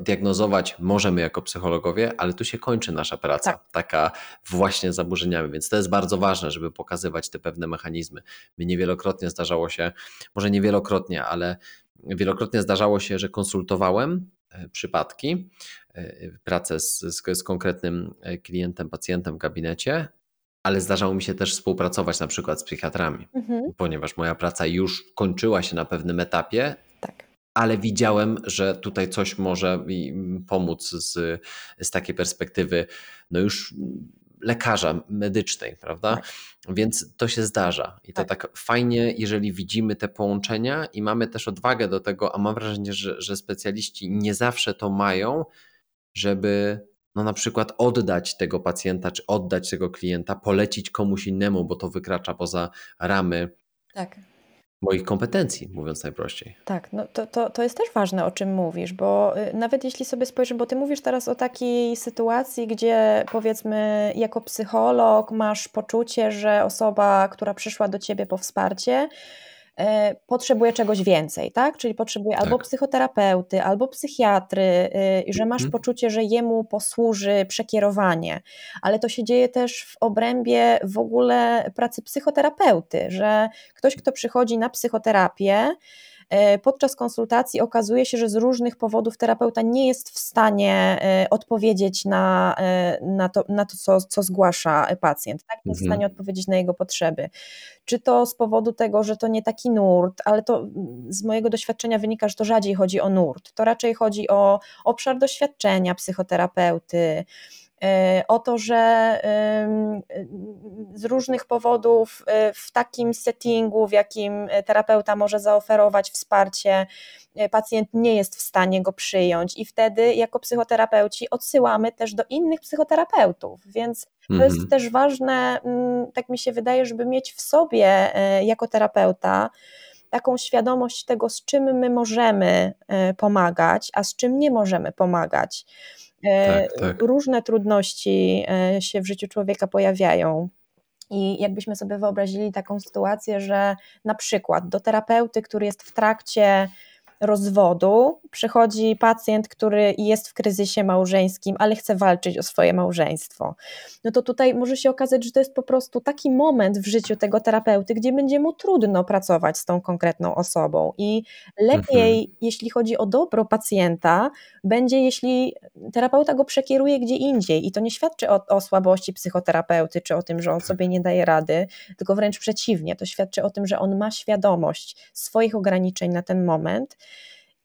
diagnozować możemy jako psychologowie, ale tu się kończy nasza praca, tak. taka właśnie zaburzeniami, więc to jest bardzo ważne, żeby pokazywać te pewne mechanizmy. Mi niewielokrotnie zdarzało się, może niewielokrotnie, ale wielokrotnie zdarzało się, że konsultowałem e, przypadki, e, pracę z, z, z konkretnym e, klientem, pacjentem w gabinecie, ale zdarzało mi się też współpracować na przykład z psychiatrami, mhm. ponieważ moja praca już kończyła się na pewnym etapie. Ale widziałem, że tutaj coś może mi pomóc z, z takiej perspektywy, no już lekarza medycznej, prawda? Tak. Więc to się zdarza. I to tak. tak. fajnie, jeżeli widzimy te połączenia i mamy też odwagę do tego, a mam wrażenie, że, że specjaliści nie zawsze to mają, żeby no na przykład oddać tego pacjenta, czy oddać tego klienta, polecić komuś innemu, bo to wykracza poza ramy tak moich kompetencji, mówiąc najprościej. Tak, no to, to, to jest też ważne, o czym mówisz, bo y, nawet jeśli sobie spojrzysz, bo ty mówisz teraz o takiej sytuacji, gdzie powiedzmy jako psycholog masz poczucie, że osoba, która przyszła do ciebie po wsparcie, potrzebuje czegoś więcej, tak? Czyli potrzebuje albo tak. psychoterapeuty, albo psychiatry, y, że masz mhm. poczucie, że jemu posłuży przekierowanie, ale to się dzieje też w obrębie w ogóle pracy psychoterapeuty, że ktoś, kto przychodzi na psychoterapię, E, podczas konsultacji okazuje się, że z różnych powodów terapeuta nie jest w stanie e, odpowiedzieć na, e, na to, na to co, co zgłasza pacjent, tak? nie jest w mhm. stanie odpowiedzieć na jego potrzeby. Czy to z powodu tego, że to nie taki nurt, ale to z mojego doświadczenia wynika, że to rzadziej chodzi o nurt, to raczej chodzi o obszar doświadczenia psychoterapeuty, E, o to, że z różnych powodów e, w takim settingu, w jakim terapeuta może zaoferować wsparcie, e, pacjent nie jest w stanie go przyjąć i wtedy jako psychoterapeuci odsyłamy też do innych psychoterapeutów, więc to mhm. jest też ważne, mm, tak mi się wydaje, żeby mieć w sobie jako terapeuta taką świadomość tego, z czym my możemy pomagać, a z czym nie możemy pomagać. E, tak, tak. Różne trudności e, się w życiu człowieka pojawiają. I jakbyśmy sobie wyobrazili taką sytuację, że na przykład do terapeuty, który jest w trakcie rozwodu przychodzi pacjent, który jest w kryzysie małżeńskim, ale chce walczyć o swoje małżeństwo. No to tutaj może się okazać, że to jest po prostu taki moment w życiu tego terapeuty, gdzie będzie mu trudno pracować z tą konkretną osobą. I lepiej, mhm. jeśli chodzi o dobro pacjenta, będzie, jeśli terapeuta go przekieruje gdzie indziej. I to nie świadczy o, o słabości psychoterapeuty, czy o tym, że on sobie nie daje rady, tylko wręcz przeciwnie. To świadczy o tym, że on ma świadomość swoich ograniczeń na ten moment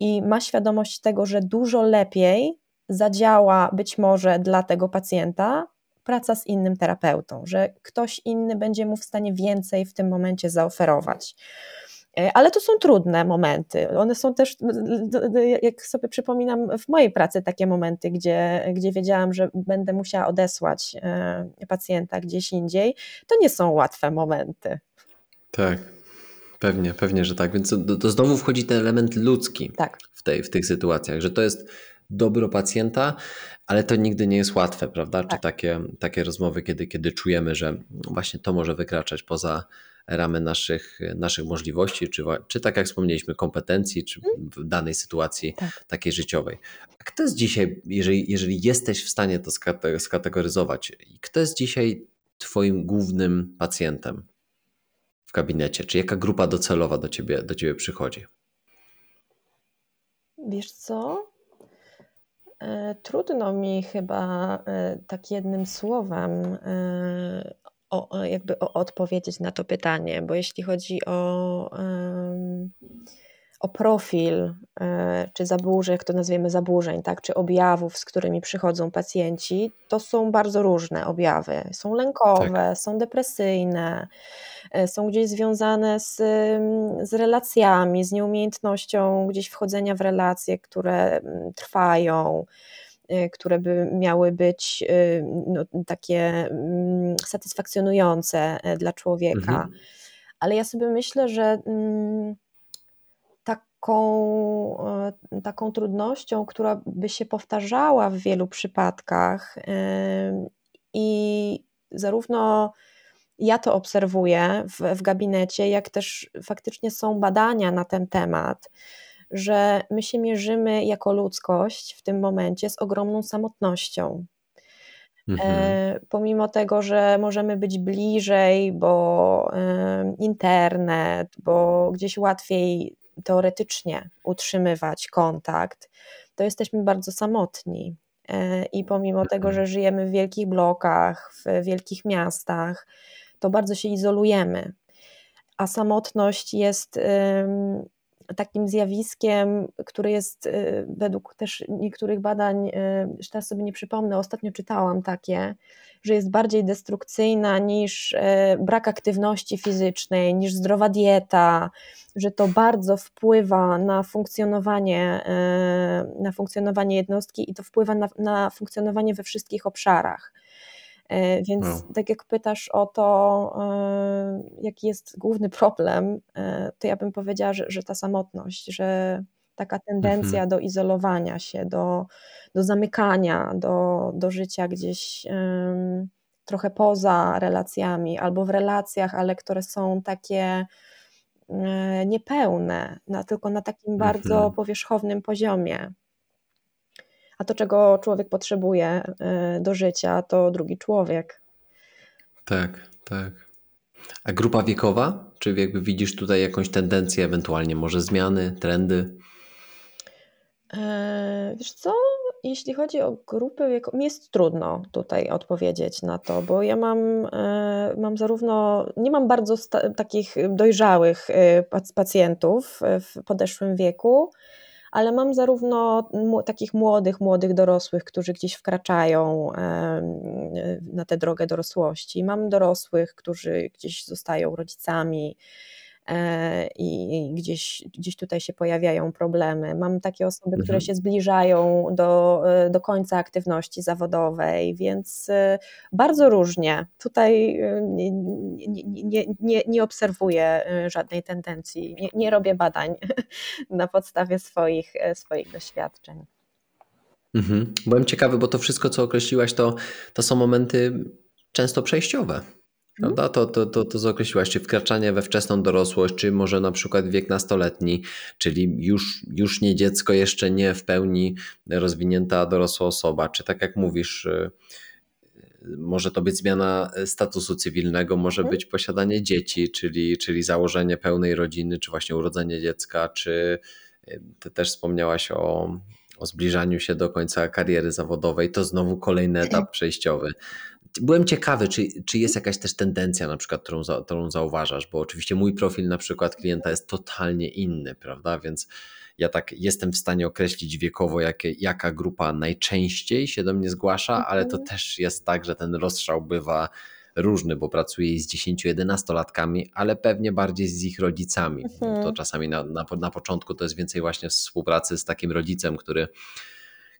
i ma świadomość tego, że dużo lepiej zadziała być może dla tego pacjenta praca z innym terapeutą, że ktoś inny będzie mu w stanie więcej w tym momencie zaoferować. E, ale to są trudne momenty. One są też, jak sobie przypominam, w mojej pracy takie momenty, gdzie, gdzie wiedziałam, że będę musiała odesłać e, pacjenta gdzieś indziej. To nie są łatwe momenty. Tak. Pewnie, pewnie, że tak. Więc to, to znowu wchodzi ten element ludzki tak. w, tej, w tych sytuacjach, że to jest dobro pacjenta, ale to nigdy nie jest łatwe, prawda? Tak. Czy takie, takie rozmowy, kiedy, kiedy czujemy, że właśnie to może wykraczać poza ramy naszych, naszych możliwości, czy, czy tak jak wspomnieliśmy, kompetencji, czy mhm. w danej sytuacji tak. takiej życiowej. A kto jest dzisiaj, jeżeli, jeżeli jesteś w stanie to skategoryzować, kto jest dzisiaj Twoim głównym pacjentem? W gabinecie? Czy jaka grupa docelowa do ciebie, do ciebie przychodzi? Wiesz co? E, trudno mi chyba e, tak jednym słowem e, o, jakby o, odpowiedzieć na to pytanie, bo jeśli chodzi o, o profil czy zaburzeń, jak to nazwiemy zaburzeń, tak, czy objawów, z którymi przychodzą pacjenci, to są bardzo różne objawy. Są lękowe, tak. są depresyjne, są gdzieś związane z, z relacjami, z nieumiejętnością gdzieś wchodzenia w relacje, które trwają e, które by miały być no, takie satysfakcjonujące dla człowieka. Mhm. Ale ja sobie myślę, że taką, e, taką trudnością, która by się powtarzała w wielu przypadkach i zarówno ja to obserwuję w, w gabinecie, jak też faktycznie są badania na ten temat, że my się mierzymy jako ludzkość w tym momencie z ogromną samotnością. Mhm. E, pomimo tego, że możemy być bliżej, bo internet, bo gdzieś łatwiej teoretycznie utrzymywać kontakt, to jesteśmy bardzo samotni. E, I pomimo tego, mhm. że żyjemy w wielkich blokach, w wielkich miastach, to bardzo się izolujemy. A samotność jest takim zjawiskiem, które jest y, według też niektórych badań, y, że teraz sobie nie przypomnę, ostatnio czytałam takie, że jest bardziej destrukcyjna niż y, brak aktywności fizycznej, niż zdrowa dieta, że to bardzo wpływa na funkcjonowanie, na funkcjonowanie jednostki i to wpływa na, na funkcjonowanie we wszystkich obszarach. E, więc no. tak jak pytasz o to, e, jaki jest główny problem, e, to ja bym powiedziała, że, że ta samotność, że taka tendencja mhm. do izolowania się, do, do zamykania, do, do życia gdzieś um, trochę poza relacjami, albo w relacjach, ale które są takie niepełne, na, tylko na takim mhm. bardzo powierzchownym poziomie. A to, czego człowiek potrzebuje y, do życia, to drugi człowiek. Tak, tak. A grupa wiekowa? Czy jakby widzisz tutaj jakąś tendencję, ewentualnie może zmiany, trendy? E, wiesz co, jeśli chodzi o grupy wiekową, mi jest trudno tutaj odpowiedzieć na to, bo ja mam, e, mam zarówno, nie mam bardzo takich dojrzałych e, pacjentów w podeszłym wieku, ale mam zarówno takich młodych, młodych dorosłych, którzy gdzieś wkraczają na tę drogę dorosłości. Mam dorosłych, którzy gdzieś zostają rodzicami, i gdzieś, gdzieś tutaj się pojawiają problemy. Mam takie osoby, mhm. które się zbliżają do, e, do końca aktywności zawodowej, więc e, bardzo różnie. Tutaj nie, nie, nie, nie obserwuję żadnej tendencji, nie, nie robię badań na podstawie swoich, swoich doświadczeń. Mhm. Byłem ciekawy, bo to wszystko, co określiłaś, to, to są momenty często przejściowe. Mhm. Prawda? To, to, to, to zakreśliłaś, czy wkraczanie we wczesną dorosłość, czy może na przykład wiek nastoletni, czyli już, już nie dziecko, jeszcze nie w pełni rozwinięta dorosła osoba, czy tak jak mówisz, y, może to być zmiana statusu cywilnego, może mhm. być posiadanie dzieci, czyli, czyli założenie pełnej rodziny, czy właśnie urodzenie dziecka, czy y, ty też wspomniałaś o, o zbliżaniu się do końca kariery zawodowej, to znowu kolejny etap przejściowy. Byłem ciekawy, czy, czy jest jakaś też tendencja, na przykład, którą, za, którą zauważasz, bo oczywiście mój profil na przykład klienta jest totalnie inny, prawda? Więc ja tak jestem w stanie określić wiekowo, jakie, jaka grupa najczęściej się do mnie zgłasza, ale to mhm. też jest tak, że ten rozstrzał bywa różny, bo pracuję z 10-11-latkami, ale pewnie bardziej z ich rodzicami. Mhm. To czasami na, na, na początku to jest więcej właśnie współpracy z takim rodzicem, który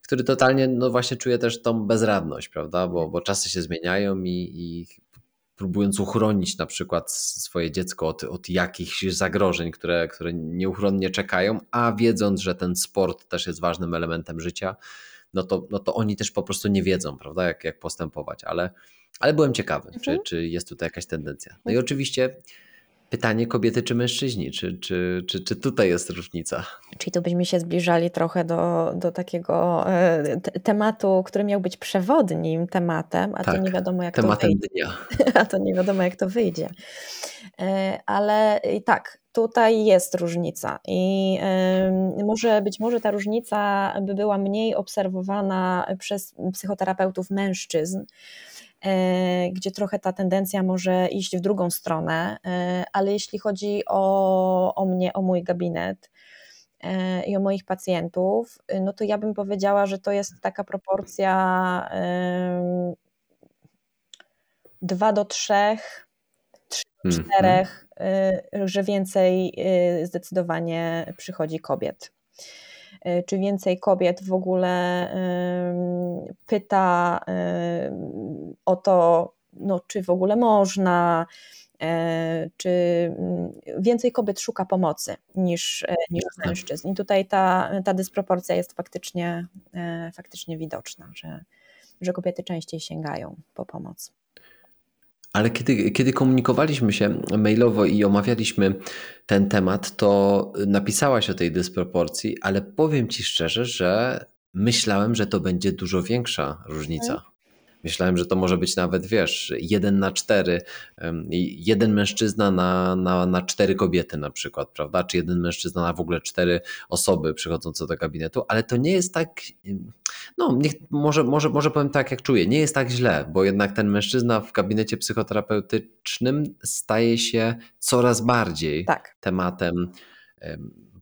który totalnie, no właśnie czuje też tą bezradność, prawda, bo, bo czasy się zmieniają i, i próbując uchronić na przykład swoje dziecko od, od jakichś zagrożeń, które, które nieuchronnie czekają, a wiedząc, że ten sport też jest ważnym elementem życia, no to, no to oni też po prostu nie wiedzą, prawda, jak, jak postępować, ale, ale byłem ciekawy, mhm. czy, czy jest tutaj jakaś tendencja. No i mhm. oczywiście Pytanie kobiety czy mężczyźni, czy, czy, czy, czy tutaj jest różnica? Czyli tu byśmy się zbliżali trochę do, do takiego e, tematu, który miał być przewodnim tematem, a tak, to nie wiadomo jak tematem to wyjdzie. dnia. A to nie wiadomo jak to wyjdzie. E, ale tak, tutaj jest różnica i może być może ta różnica by była mniej obserwowana przez psychoterapeutów mężczyzn, gdzie trochę ta tendencja może iść w drugą stronę, e, ale jeśli chodzi o, o mnie, o mój gabinet, e, i o moich pacjentów, no to ja bym powiedziała, że to jest taka proporcja 2 do 3, 3 do 4, mm -hmm. że więcej zdecydowanie przychodzi kobiet. Y, czy więcej kobiet w ogóle pyta o to, no, czy w ogóle można, czy więcej kobiet szuka pomocy niż, niż mężczyzn. I tutaj ta, ta dysproporcja jest faktycznie, faktycznie widoczna, że, że kobiety częściej sięgają po pomoc. Ale kiedy, kiedy komunikowaliśmy się mailowo i omawialiśmy ten temat, to napisałaś o tej dysproporcji, ale powiem ci szczerze, że myślałem, że to będzie dużo większa różnica. Myślałem, że to może być nawet, wiesz, jeden na cztery, jeden mężczyzna na, na, na cztery kobiety na przykład, prawda? Czy jeden mężczyzna na w ogóle cztery osoby przychodzące do gabinetu, ale to nie jest tak, no niech, może, może, może powiem tak, jak czuję, nie jest tak źle, bo jednak ten mężczyzna w gabinecie psychoterapeutycznym staje się coraz bardziej tak. tematem,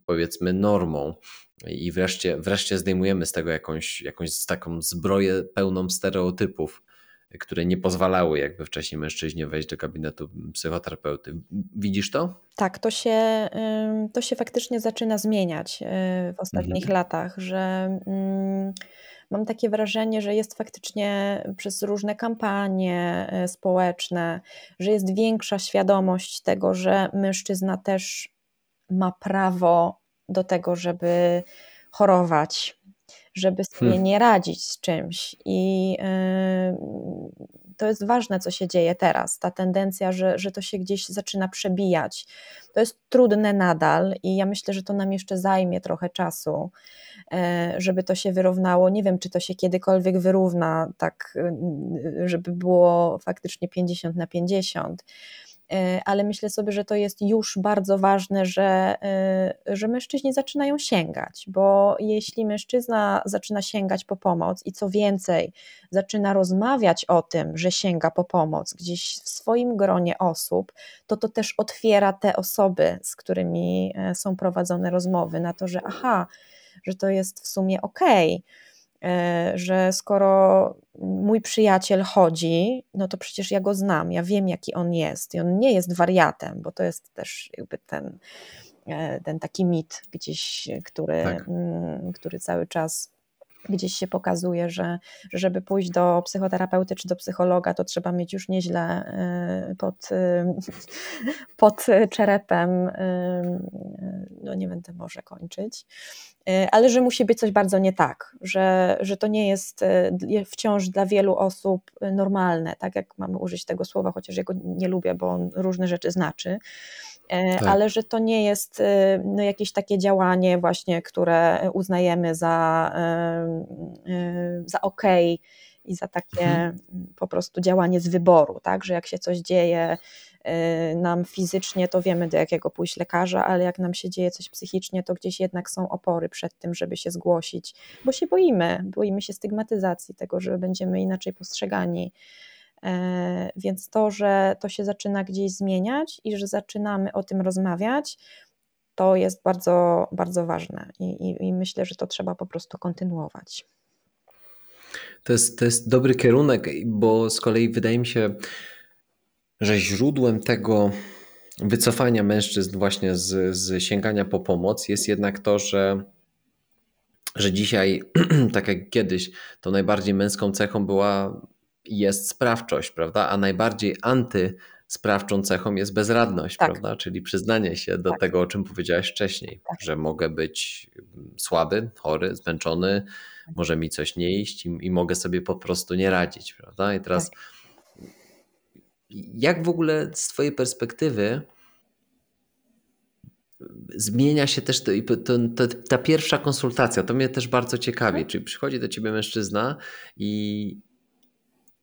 powiedzmy, normą i wreszcie, wreszcie zdejmujemy z tego jakąś, jakąś taką zbroję pełną stereotypów, które nie pozwalały jakby wcześniej mężczyźnie wejść do gabinetu psychoterapeuty. Widzisz to? Tak, to się, to się faktycznie zaczyna zmieniać y, w ostatnich mhm. latach, że mm, mam takie wrażenie, że jest faktycznie przez różne kampanie y, społeczne, że jest większa świadomość tego, że mężczyzna też ma prawo do tego, żeby chorować, żeby sobie hmm. nie radzić z czymś. I yy, to jest ważne, co się dzieje teraz. Ta tendencja, że, że to się gdzieś zaczyna przebijać. To jest trudne nadal i ja myślę, że to nam jeszcze zajmie trochę czasu, yy, żeby to się wyrównało. Nie wiem, czy to się kiedykolwiek wyrówna, tak, yy, żeby było faktycznie 50 na 50 E, ale myślę sobie, że to jest już bardzo ważne, że, e, że mężczyźni zaczynają sięgać, bo jeśli mężczyzna zaczyna sięgać po pomoc i co więcej, zaczyna rozmawiać o tym, że sięga po pomoc gdzieś w swoim gronie osób, to to też otwiera te osoby, z którymi e, są prowadzone rozmowy, na to, że aha, że to jest w sumie okej. Okay że skoro mój przyjaciel chodzi, no to przecież ja go znam, ja wiem jaki on jest i on nie jest wariatem, bo to jest też jakby ten, e, ten taki mit gdzieś, który, tak. Mm, który cały czas gdzieś się pokazuje, że, że żeby pójść do psychoterapeuty czy do psychologa, to trzeba mieć już nieźle y, pod, y, pod czerepem, y, no nie będę może kończyć, ale że musi być coś bardzo nie tak, że, że to nie jest wciąż dla wielu osób normalne, tak jak mamy użyć tego słowa, chociaż ja go nie lubię, bo on różne rzeczy znaczy, tak. ale że to nie jest e, no, jakieś takie działanie właśnie, które uznajemy za, e, za ok i za takie mhm. po prostu działanie z wyboru, tak, że jak się coś dzieje nam fizycznie, to wiemy do jakiego pójść lekarza, ale jak nam się dzieje coś psychicznie, to gdzieś jednak są opory przed tym, żeby się zgłosić, bo się boimy, boimy się stygmatyzacji, tego, że będziemy inaczej postrzegani E, więc to, że to się zaczyna gdzieś zmieniać i że zaczynamy o tym rozmawiać, to jest bardzo, bardzo ważne i, i, i myślę, że to trzeba po prostu kontynuować. To jest, to jest dobry kierunek, bo z kolei wydaje mi się, że źródłem tego wycofania mężczyzn właśnie z, z sięgania po pomoc jest jednak to, że, że dzisiaj, tak jak kiedyś, to najbardziej męską cechą była jest sprawczość, prawda? A najbardziej antysprawczą cechą jest bezradność, tak. prawda? Czyli przyznanie się do tak. tego, o czym powiedziałaś wcześniej, tak. że mogę być słaby, chory, zmęczony, tak. może mi coś nie iść i, i, mogę sobie po prostu nie radzić, prawda? I teraz tak. jak w ogóle z Twojej perspektywy zmienia się też to, to, to, ta pierwsza konsultacja, to mnie też bardzo ciekawi. Mhm. Czyli przychodzi do ciebie mężczyzna i,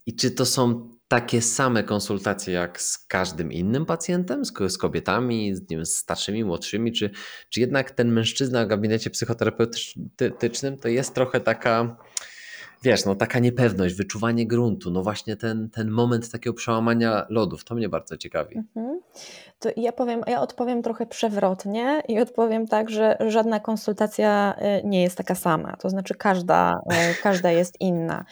i czy to są takie same konsultacje jak z każdym innym pacjentem, z, z kobietami, z, wiem, starszymi, młodszymi, czy, czy jednak ten mężczyzna w gabinecie psychoterapeutycznym to jest trochę taka wiesz, no taka niepewność, wyczuwanie gruntu, no właśnie ten, ten moment takiego przełamania lodów, to mnie bardzo ciekawi. Mhm. To ja powiem, ja odpowiem trochę przewrotnie i odpowiem tak, że żadna konsultacja y, nie jest taka sama. To znaczy każda, y, każda jest inna.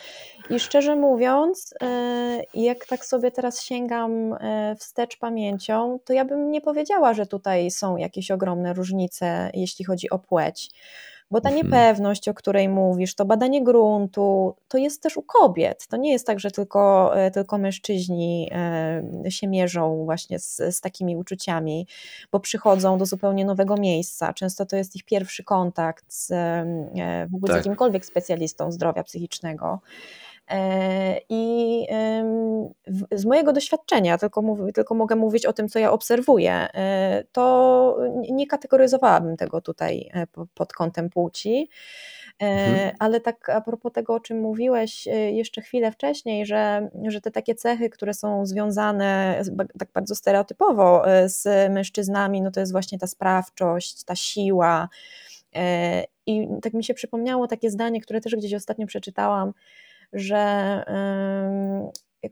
I szczerze mówiąc, y, jak tak sobie teraz sięgam wstecz pamięcią, to ja bym nie powiedziała, że tutaj są jakieś ogromne różnice, jeśli chodzi o płeć. Bo ta mhm. niepewność, o której mówisz, to badanie gruntu, to jest też u kobiet. To nie jest tak, że tylko, e, tylko mężczyźni e, się mierzą właśnie z, z takimi uczuciami, bo przychodzą do zupełnie nowego miejsca. Często to jest ich pierwszy kontakt z, e, w ogóle tak. z jakimkolwiek specjalistą zdrowia psychicznego. E, I z mojego doświadczenia, tylko, mówię, tylko mogę mówić o tym, co ja obserwuję, e, to nie kategoryzowałabym tego tutaj e, pod kątem płci. Mhm. Ale tak a propos tego, o czym mówiłeś jeszcze chwilę wcześniej, że, że te takie cechy, które są związane tak bardzo stereotypowo z mężczyznami, no to jest właśnie ta sprawczość, ta siła. I tak mi się przypomniało takie zdanie, które też gdzieś ostatnio przeczytałam, że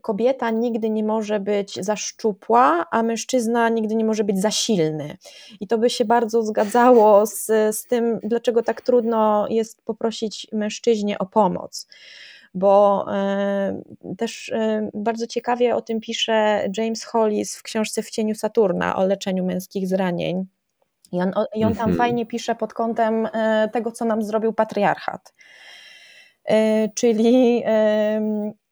kobieta nigdy nie może być za szczupła, a mężczyzna nigdy nie może być za silny. I to by się bardzo zgadzało z, z tym, dlaczego tak trudno jest poprosić mężczyźnie o pomoc. Bo y, też y, bardzo ciekawie o tym pisze James Hollis w książce W cieniu Saturna o leczeniu męskich zranień. I on, i on tam mm -hmm. fajnie pisze pod kątem y, tego, co nam zrobił patriarchat E, czyli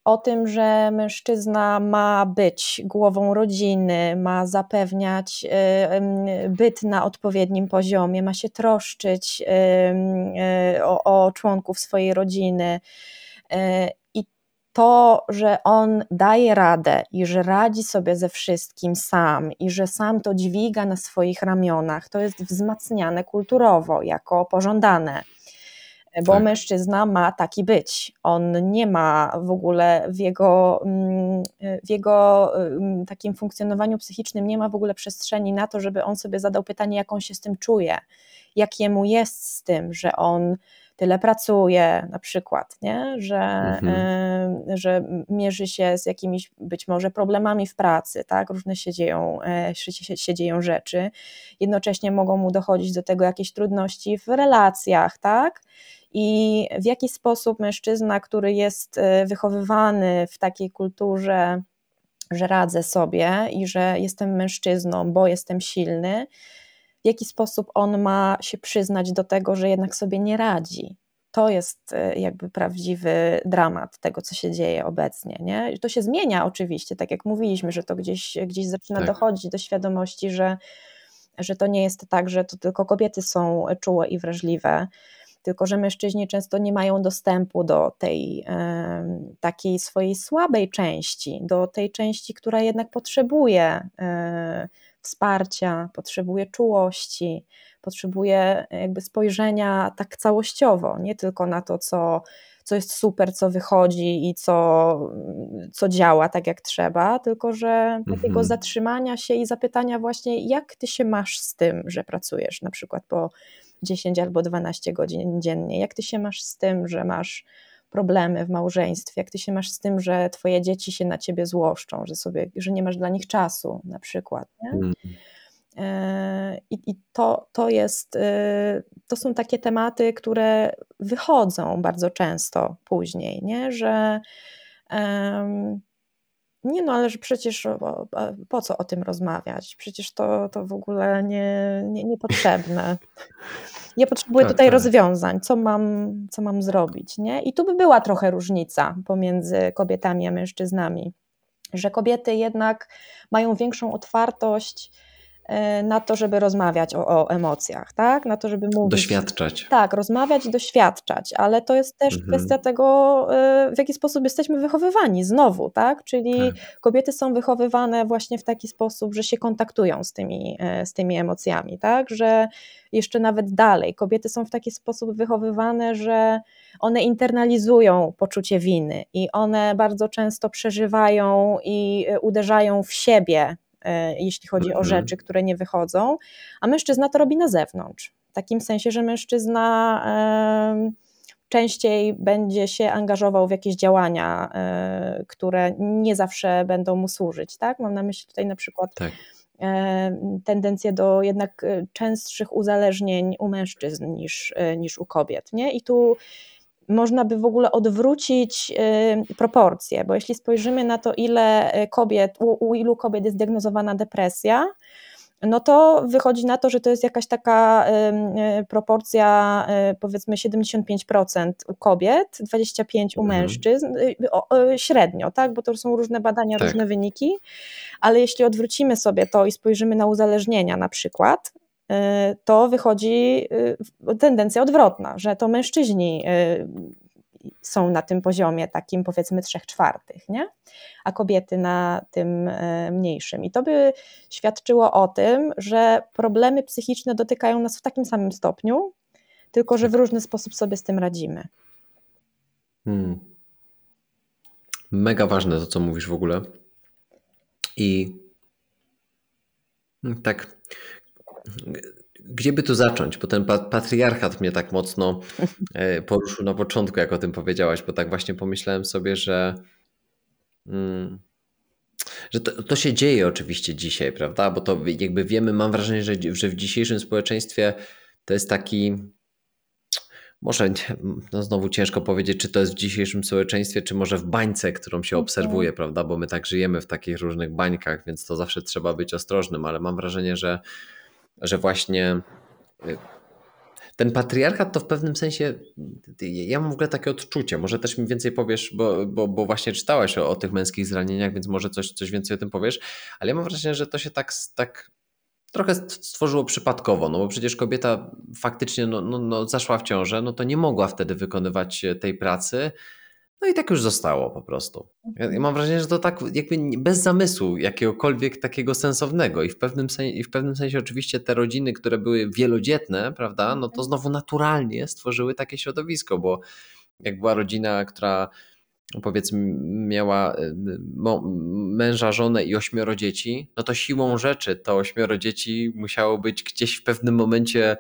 o tym, że mężczyzna ma być głową rodziny, ma zapewniać e, byt na odpowiednim poziomie, ma się troszczyć e, o, o członków swojej rodziny. I to, że on daje radę i że radzi sobie ze wszystkim sam i że sam to dźwiga na swoich ramionach, to jest wzmacniane kulturowo jako pożądane bo tak. mężczyzna ma taki być. On nie ma w ogóle w jego, mm, w jego mm, takim funkcjonowaniu psychicznym, nie ma w ogóle przestrzeni na to, żeby on sobie zadał pytanie, jak on się z tym czuje, jak jemu jest z tym, że on tyle pracuje, na przykład, nie? Że, mhm. że mierzy się z jakimiś być może problemami w pracy, tak? Różne się dzieją, y, się, się dzieją rzeczy. Jednocześnie mogą mu dochodzić do tego jakieś trudności w relacjach, tak? i w jaki sposób mężczyzna, który jest e, wychowywany w takiej kulturze, że radzę sobie i że jestem mężczyzną, bo jestem silny, w jaki sposób on ma się przyznać do tego, że jednak sobie nie radzi. To jest e, jakby prawdziwy dramat tego, co się dzieje obecnie. Nie? To się zmienia oczywiście, tak jak mówiliśmy, że to gdzieś, gdzieś zaczyna tak. dochodzić do świadomości, że, że to nie jest tak, że to tylko kobiety są czułe i wrażliwe, tylko że mężczyźni często nie mają dostępu do tej takiej swojej słabej części, do tej części, która jednak potrzebuje e, wsparcia, potrzebuje czułości, potrzebuje jakby spojrzenia tak całościowo, nie tylko na to, co, co jest super, co wychodzi i co, co działa tak jak trzeba, tylko że mhm. takiego zatrzymania się i zapytania właśnie, jak ty się masz z tym, że pracujesz na przykład po 10 albo 12 godzin dziennie. Jak ty się masz z tym, że masz problemy w małżeństwie, jak ty się masz z tym, że twoje dzieci się na ciebie złoszczą, że, sobie, że nie masz dla nich czasu na przykład. Mm. I, I, to, to jest, e, to są takie tematy, które wychodzą bardzo często później, nie? że um, nie no, ale że przecież po co o tym rozmawiać? Przecież to, to w ogóle nie, nie, niepotrzebne. Ja potrzebuję tak, tutaj tak. rozwiązań, co mam, co mam zrobić. Nie? I tu by była trochę różnica pomiędzy kobietami a mężczyznami, że kobiety jednak mają większą otwartość na to, żeby rozmawiać o, o, emocjach, tak? Na to, żeby mówić. Doświadczać. Tak, rozmawiać i doświadczać, ale to jest też mhm. kwestia tego, e, w jaki sposób jesteśmy wychowywani znowu, tak? Czyli tak. kobiety są wychowywane właśnie w taki sposób, że się kontaktują z tymi, e, z tymi emocjami, tak? Że jeszcze nawet dalej, kobiety są w taki sposób wychowywane, że one internalizują poczucie winy i one bardzo często przeżywają i uderzają w siebie E, jeśli chodzi mhm. o rzeczy, które nie wychodzą, a mężczyzna to robi na zewnątrz. W takim sensie, że mężczyzna częściej będzie się angażował w jakieś działania, e, które nie zawsze będą mu służyć. Tak? Mam na myśli tutaj na przykład tak. tendencję do jednak częstszych uzależnień u mężczyzn niż, niż u kobiet. Nie? I tu można by w ogóle odwrócić proporcje, bo jeśli spojrzymy na to, ile kobiet, u, u ilu kobiet jest diagnozowana depresja, no to wychodzi na to, że to jest jakaś taka y, proporcja y, powiedzmy 75% u kobiet, 25% u mhm. mężczyzn, y, średnio, tak, bo to są różne badania, tak. różne wyniki, ale jeśli odwrócimy sobie to i spojrzymy na uzależnienia na przykład, to wychodzi tendencja odwrotna, że to mężczyźni są na tym poziomie takim powiedzmy trzech czwartych, nie? a kobiety na tym e, mniejszym. I to by świadczyło o tym, że problemy psychiczne dotykają nas w takim samym stopniu, tylko że w różny sposób sobie z tym radzimy. Hmm. Mega ważne to, co mówisz w ogóle. I tak gdzie by tu zacząć? Bo ten patriarchat mnie tak mocno e, poruszył na początku, jak o tym powiedziałaś, bo tak właśnie pomyślałem sobie, że, mm, że to, to, się dzieje oczywiście dzisiaj, prawda? Bo to jakby wiemy, mam wrażenie, że, że w dzisiejszym społeczeństwie to jest taki. Może no znowu ciężko powiedzieć, czy to jest w dzisiejszym społeczeństwie, czy może w bańce, którą się mhm. obserwuje, prawda? Bo my tak żyjemy w takich różnych bańkach, więc to zawsze trzeba być ostrożnym, ale mam wrażenie, że że właśnie y, ten patriarchat to w pewnym sensie, ja mam w ogóle takie odczucie, może też mi więcej powiesz, bo, bo, bo właśnie czytałaś o, o, tych męskich zranieniach, więc może coś, coś więcej o tym powiesz, ale ja mam wrażenie, że to się tak, tak trochę stworzyło przypadkowo, no bo przecież kobieta faktycznie no, no, no zaszła w ciążę, no to nie mogła wtedy wykonywać tej pracy, no i tak już zostało po prostu. Ja, ja, mam wrażenie, że to tak jakby bez zamysłu jakiegokolwiek takiego sensownego i w pewnym, sensie, i w pewnym sensie oczywiście te rodziny, które były wielodzietne, prawda, no to mhm. znowu naturalnie stworzyły takie środowisko, bo jak była rodzina, która powiedzmy miała y, męża, żonę i ośmioro dzieci, no to siłą rzeczy to ośmioro dzieci musiało być gdzieś w pewnym momencie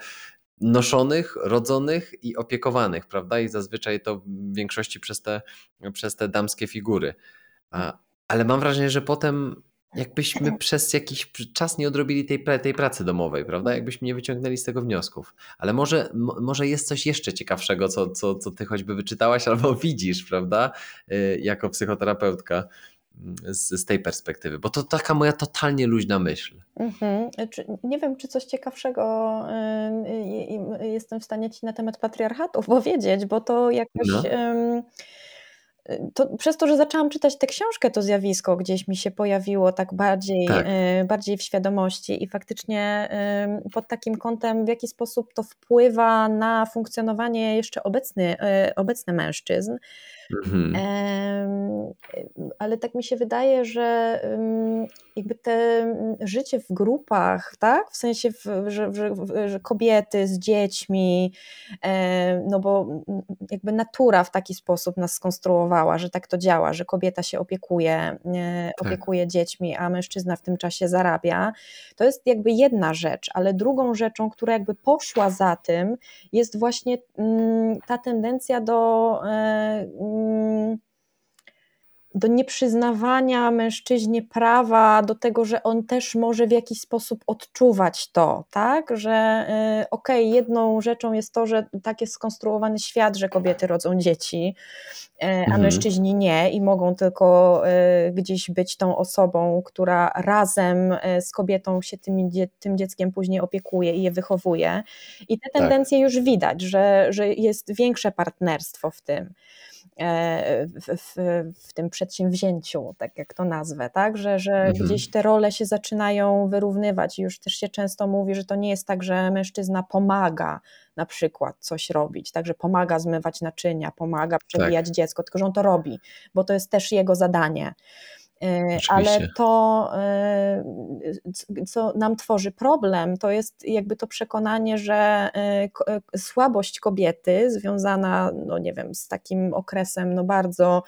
noszonych, rodzonych i opiekowanych, prawda? I zazwyczaj to w większości przez te, przez te damskie figury. Ale mam wrażenie, że potem jakbyśmy przez jakiś czas nie odrobili tej, tej pracy domowej, prawda? Jakbyśmy nie wyciągnęli z tego wniosków. Ale może, może jest coś jeszcze ciekawszego, co, co, co ty choćby wyczytałaś albo widzisz, prawda? Y, jako psychoterapeutka z, z tej perspektywy, bo to taka moja totalnie luźna myśl. Mhm. Nie wiem, czy coś ciekawszego y, jestem w stanie Ci na temat patriarchatu powiedzieć, bo to jakoś... No. To przez to, że zaczęłam czytać tę książkę, to zjawisko gdzieś mi się pojawiło tak bardziej, tak. Y, bardziej w świadomości i faktycznie pod takim kątem, w jaki sposób to wpływa na funkcjonowanie jeszcze obecny, y, obecny mężczyzn. Mhm. Ale tak mi się wydaje, że jakby te życie w grupach, tak? W sensie, że, że, że kobiety z dziećmi, no bo jakby natura w taki sposób nas skonstruowała, że tak to działa, że kobieta się opiekuje, e, tak. opiekuje dziećmi, a mężczyzna w tym czasie zarabia. To jest jakby jedna rzecz, ale drugą rzeczą, która jakby poszła za tym, jest właśnie ta tendencja do e, Mm, do nieprzyznawania mężczyźnie prawa do tego, że on też może w jakiś sposób odczuwać to, tak? Że y, okej, okay, jedną rzeczą jest to, że tak jest skonstruowany świat, że kobiety rodzą dzieci, y, a mhm. mężczyźni nie i mogą tylko y, gdzieś być tą osobą, która razem z kobietą się tym, tym dzieckiem później opiekuje i je wychowuje. I te tak. tendencje tak. już widać, że, że jest większe partnerstwo w tym. E, w, w, w, tym przedsięwzięciu, tak jak to nazwę, tak? że, że mhm. gdzieś te role się zaczynają wyrównywać już też się często mówi, że to nie jest tak, że mężczyzna pomaga na przykład coś robić, także pomaga zmywać naczynia, pomaga przebijać tak. dziecko, tylko że on to robi, bo to jest też jego zadanie. Ale to, co nam tworzy problem, to jest jakby to przekonanie, że słabość kobiety związana, no nie wiem, z takim okresem no bardzo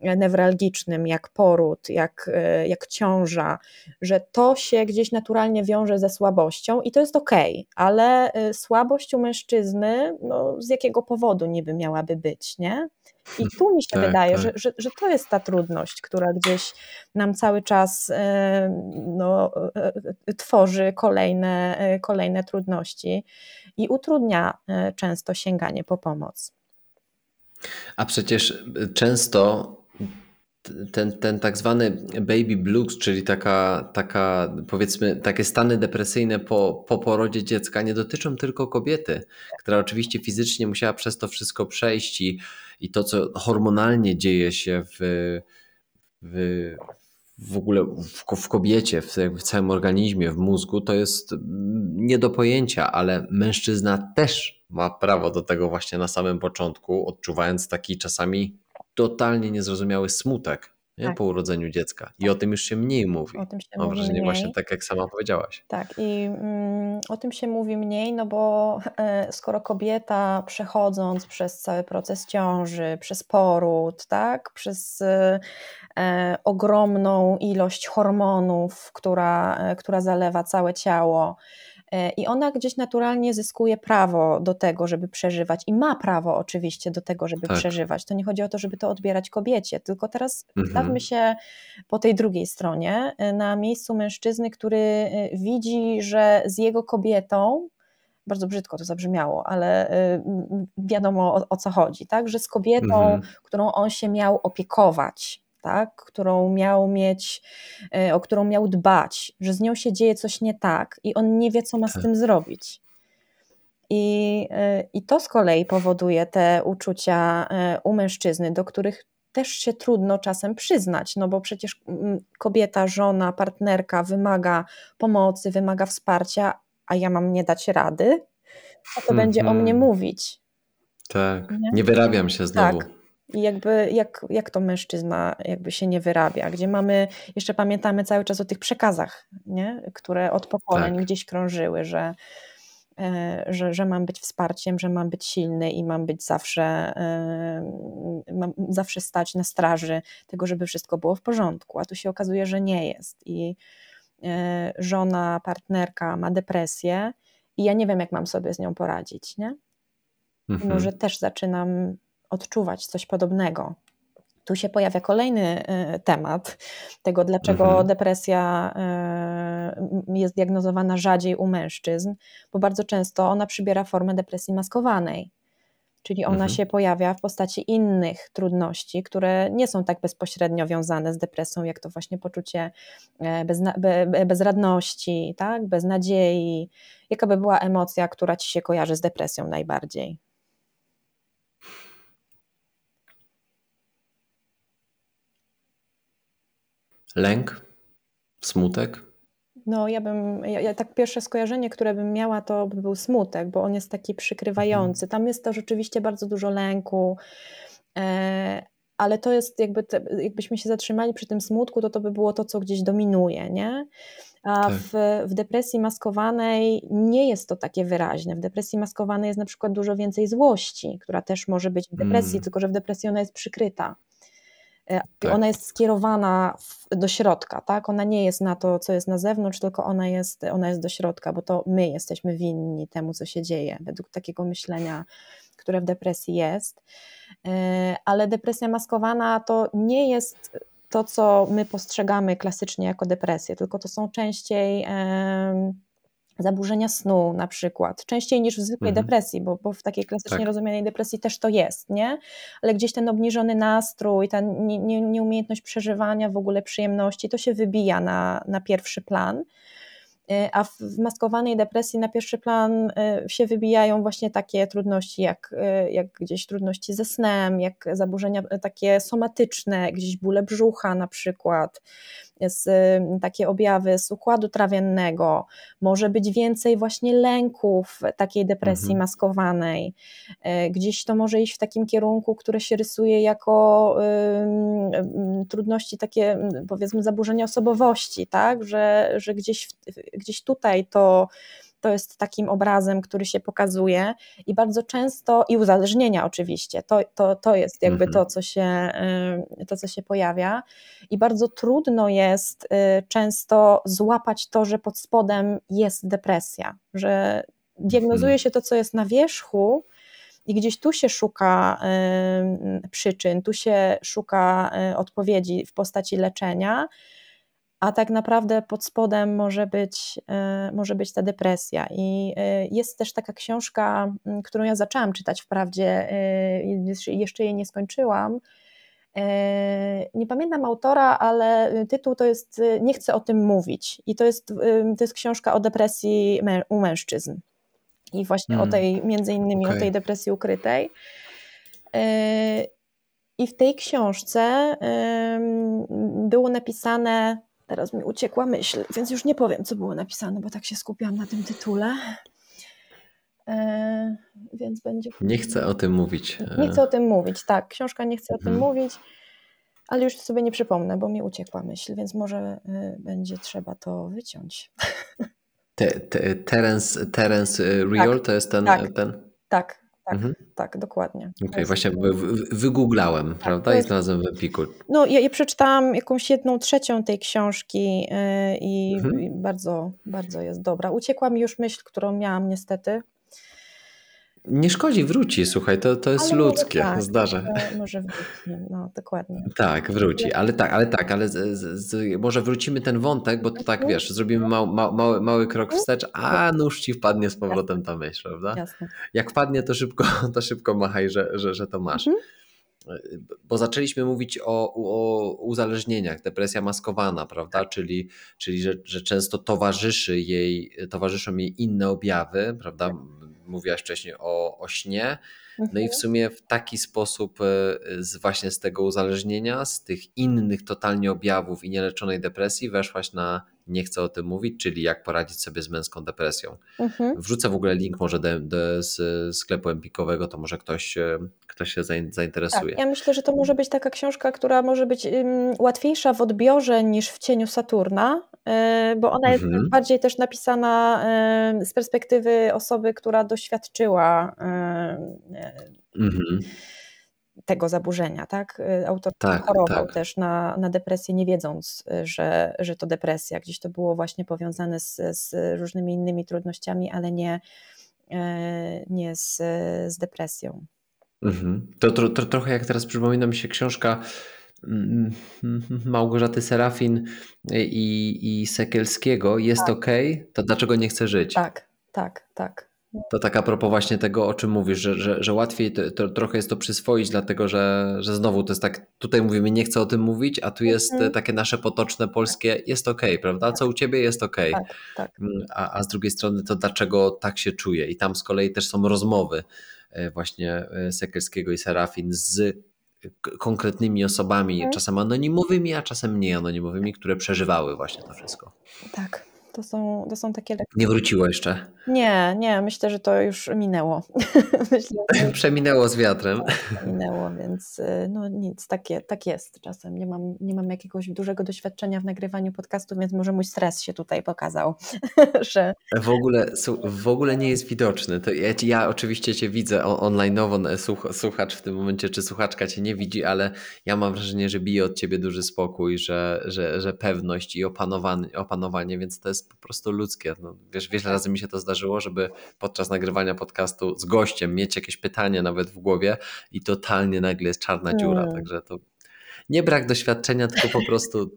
newralgicznym, jak poród, jak, jak ciąża, że to się gdzieś naturalnie wiąże ze słabością i to jest okej, okay, ale słabość u mężczyzny, no z jakiego powodu niby miałaby być, nie? I tu mi się tak, wydaje, tak. Że, że, że to jest ta trudność, która gdzieś nam cały czas no, e, e, tworzy kolejne, e, kolejne trudności i utrudnia często sięganie po pomoc. A przecież często ten, ten tak zwany baby blues, czyli taka, taka powiedzmy takie stany depresyjne po, po porodzie dziecka nie dotyczą tylko kobiety, która oczywiście fizycznie musiała przez to wszystko przejść i, i to, co hormonalnie dzieje się w, w, w ogóle w, w kobiecie, w, w całym organizmie, w mózgu, to jest nie do pojęcia, ale mężczyzna też ma prawo do tego właśnie na samym początku, odczuwając taki czasami totalnie niezrozumiały smutek nie? Tak. po urodzeniu dziecka. I o tym już się mniej mówi. O tym się Mam mówi wrażenie mniej. właśnie tak, jak sama powiedziałaś. Tak, i mm, o tym się mówi mniej, no bo e, skoro kobieta przechodząc przez cały proces ciąży, przez poród, tak, przez e, e ogromną ilość hormonów, która, która zalewa całe ciało, I ona gdzieś naturalnie zyskuje prawo do tego, żeby przeżywać i ma prawo oczywiście do tego, żeby tak. przeżywać. To nie chodzi o to, żeby to odbierać kobiecie, tylko teraz mhm. stawmy się po tej drugiej stronie, e, na miejscu mężczyzny, który e, widzi, że z jego kobietą, bardzo brzydko to zabrzmiało, ale wiadomo o, o co chodzi, tak? że z kobietą, mhm. którą on się miał opiekować, tak, którą miał mieć, e, o którą miał dbać, że z nią się dzieje coś nie tak i on nie wie, co ma z tak. tym zrobić. I, e, I to z kolei powoduje te uczucia e, u mężczyzny, do których też się trudno czasem przyznać, no bo przecież mm, kobieta, żona, partnerka wymaga pomocy, wymaga wsparcia, a ja mam nie dać rady, a to mm -hmm. będzie o mnie mhm. mówić. Tak, nie, nie wyrabiam się znowu. Tak. I jakby jak, jak to mężczyzna jakby się nie wyrabia, gdzie mamy, jeszcze pamiętamy cały czas o tych przekazach, nie? które od pokoleń tak. gdzieś krążyły, że, e, że, że mam być wsparciem, że mam być silny i mam być zawsze, e, mam zawsze stać na straży tego, żeby wszystko było w porządku, a tu się okazuje, że nie jest i e, żona, partnerka ma depresję i ja nie wiem, jak mam sobie z nią poradzić, nie? Mhm. Może też zaczynam odczuwać coś podobnego. Tu się pojawia kolejny e, temat tego, dlaczego mhm. depresja e, jest diagnozowana rzadziej u mężczyzn, bo bardzo często ona przybiera formę depresji maskowanej. Czyli ona mhm. się pojawia w postaci innych trudności, które nie są tak bezpośrednio wiązane z depresją, jak to właśnie poczucie e, bezna- be- bezradności, tak? beznadziei. Jaka by była emocja, która ci się kojarzy z depresją najbardziej? Lęk? Smutek? No, ja bym, ja, ja, tak pierwsze skojarzenie, które bym miała, to by był smutek, bo on jest taki przykrywający. Mhm. Tam jest to rzeczywiście bardzo dużo lęku, e, ale to jest jakby, te, jakbyśmy się zatrzymali przy tym smutku, to to by było to, co gdzieś dominuje, nie? A tak. w, w depresji maskowanej nie jest to takie wyraźne. W depresji maskowanej jest na przykład dużo więcej złości, która też może być w depresji, mm. tylko że w depresji ona jest przykryta. Tak. Ona jest skierowana do środka, tak? Ona nie jest na to, co jest na zewnątrz, tylko ona jest, ona jest do środka, bo to my jesteśmy winni temu, co się dzieje, według takiego myślenia, które w depresji jest. E, ale depresja maskowana to nie jest to, co my postrzegamy klasycznie jako depresję, tylko to są częściej zaburzenia snu na przykład, częściej niż w zwykłej mhm. depresji, bo, bo w takiej klasycznie tak. rozumianej depresji też to jest, nie? Ale gdzieś ten obniżony nastrój, ta nie, nie, nieumiejętność przeżywania w ogóle przyjemności, to się wybija na, na pierwszy plan. Y, a w maskowanej depresji na pierwszy plan y, się wybijają właśnie takie trudności, jak, y, jak gdzieś trudności ze snem, jak zaburzenia takie somatyczne, gdzieś bóle brzucha na przykład, z, takie objawy z układu trawiennego, może być więcej właśnie lęków, takiej depresji mhm. maskowanej. E, gdzieś to może iść w takim kierunku, które się rysuje jako y, trudności takie, powiedzmy, zaburzenia osobowości, tak? że, że gdzieś, gdzieś tutaj to to jest takim obrazem, który się pokazuje i bardzo często, i uzależnienia oczywiście, to, to, to jest jakby to, mhm. co się, y, to, co się pojawia i bardzo trudno jest y, często złapać to, że pod spodem jest depresja, że diagnozuje mhm. się to, co jest na wierzchu, i gdzieś tu się szuka y, przyczyn, tu się szuka odpowiedzi w postaci leczenia, a tak naprawdę pod spodem może być, e, może być ta depresja. I e, jest też taka książka, którą ja zaczęłam czytać wprawdzie, e, jeszcze jej nie skończyłam. Nie pamiętam autora, ale tytuł to jest Nie chcę o tym mówić. I to jest, to jest książka o depresji u mężczyzn. I właśnie hmm. o tej, między innymi okay. o tej depresji ukrytej. I w tej książce było napisane Teraz mi uciekła myśl, więc już nie powiem, co było napisane, bo tak się skupiłam na tym tytule. E, więc będzie. Nie chcę o tym mówić. Nie chcę o tym mówić, tak. Książka nie chce o tym mhm. mówić, ale już sobie nie przypomnę, bo mi uciekła myśl, więc może y, będzie trzeba to wyciąć. Te, te, Terence, Terence y, Real tak, to jest ten. Tak, ten... tak tak, mhm. tak, dokładnie. Okej, okay, właśnie wygooglałem, tak, prawda? Jest... I znalazłem w Empiku. No, ja, ja, przeczytałam jakąś jedną trzecią tej książki yy, i, mhm. i bardzo, bardzo jest dobra. Uciekła mi już myśl, którą miałam niestety, nie szkodzi, wróci, słuchaj, to, to jest ale ludzkie, tak, zdarza. Może, może wróci, no dokładnie. Tak, wróci, ale tak, ale tak, ale z, z, może wrócimy ten wątek, bo to tak, mhm. wiesz, zrobimy mał, mał, mały, mały krok mhm. wstecz, a nóż ci wpadnie z powrotem ta myśl, prawda? Jasne. Jak wpadnie, to szybko, to szybko machaj, że, że, że to masz. Mhm. Bo zaczęliśmy mówić o, o uzależnieniach, depresja maskowana, prawda? Tak. Czyli, czyli że, że często towarzyszy jej, towarzyszą jej inne objawy, prawda? Mówiłaś wcześniej o, o śnie. No i w mhm. sumie w taki sposób e, z, właśnie z tego uzależnienia, z tych innych totalnie objawów i nieleczonej depresji weszłaś na nie chcę o tym mówić, czyli jak poradzić sobie z męską depresją. Mhm. Wrzucę w ogóle link może do, do, z sklepu empikowego, to może ktoś, ktoś się zainteresuje. Tak, ja myślę, że to może być taka książka, która może być łatwiejsza w odbiorze niż w cieniu Saturna, y, bo ona jest mhm. bardziej też napisana z perspektywy osoby, która doświadczyła mhm tego zaburzenia, tak? Y, autor tak, chorował tak. też na, na depresję, nie wiedząc, y, że, że to depresja. Gdzieś to było właśnie powiązane z, z różnymi innymi trudnościami, ale nie, nie z, z depresją. Mhm. To, trochę jak teraz przypomina mi się książka mm, Małgorzaty Serafin i, i Sekielskiego Jest tak. ok, to dlaczego nie chcę żyć? Tak, tak, tak. To tak a propos właśnie tego, o czym mówisz, że, że, że łatwiej to, to, trochę jest to przyswoić, dlatego że, że znowu to jest tak, tutaj mówimy, nie chcę o tym mówić, a tu jest mhm. takie nasze potoczne polskie, jest ok, prawda? Co u ciebie jest ok. Tak, tak. Mm, a, a z drugiej strony to dlaczego tak się czuję. I tam z kolei też są rozmowy właśnie e, Sekelskiego i Serafin z konkretnymi osobami, mhm. czasem anonimowymi, a czasem mniej anonimowymi, które przeżywały właśnie to wszystko. Tak. To są, to są takie lekcje. Nie wróciło jeszcze? Nie, nie, myślę, że to już minęło. myślę, że... Przeminęło z wiatrem. Minęło, więc y, no nic, takie, tak jest czasem. Nie mam, nie mam jakiegoś dużego doświadczenia w nagrywaniu podcastu, więc może mój stres się tutaj pokazał. że... w, ogóle, w ogóle nie jest widoczny. To ja, ja oczywiście Cię widzę online'owo, słuchacz w tym momencie, czy słuchaczka Cię nie widzi, ale ja mam wrażenie, że bije od Ciebie duży spokój, że, że, że pewność i opanowanie, opanowanie, więc to jest jest po prostu ludzkie. No, wiesz, wiele razy mi się to zdarzyło, żeby podczas nagrywania podcastu z gościem mieć jakieś pytanie nawet w głowie i totalnie nagle jest czarna dziura, hmm. także to nie brak doświadczenia, tylko po prostu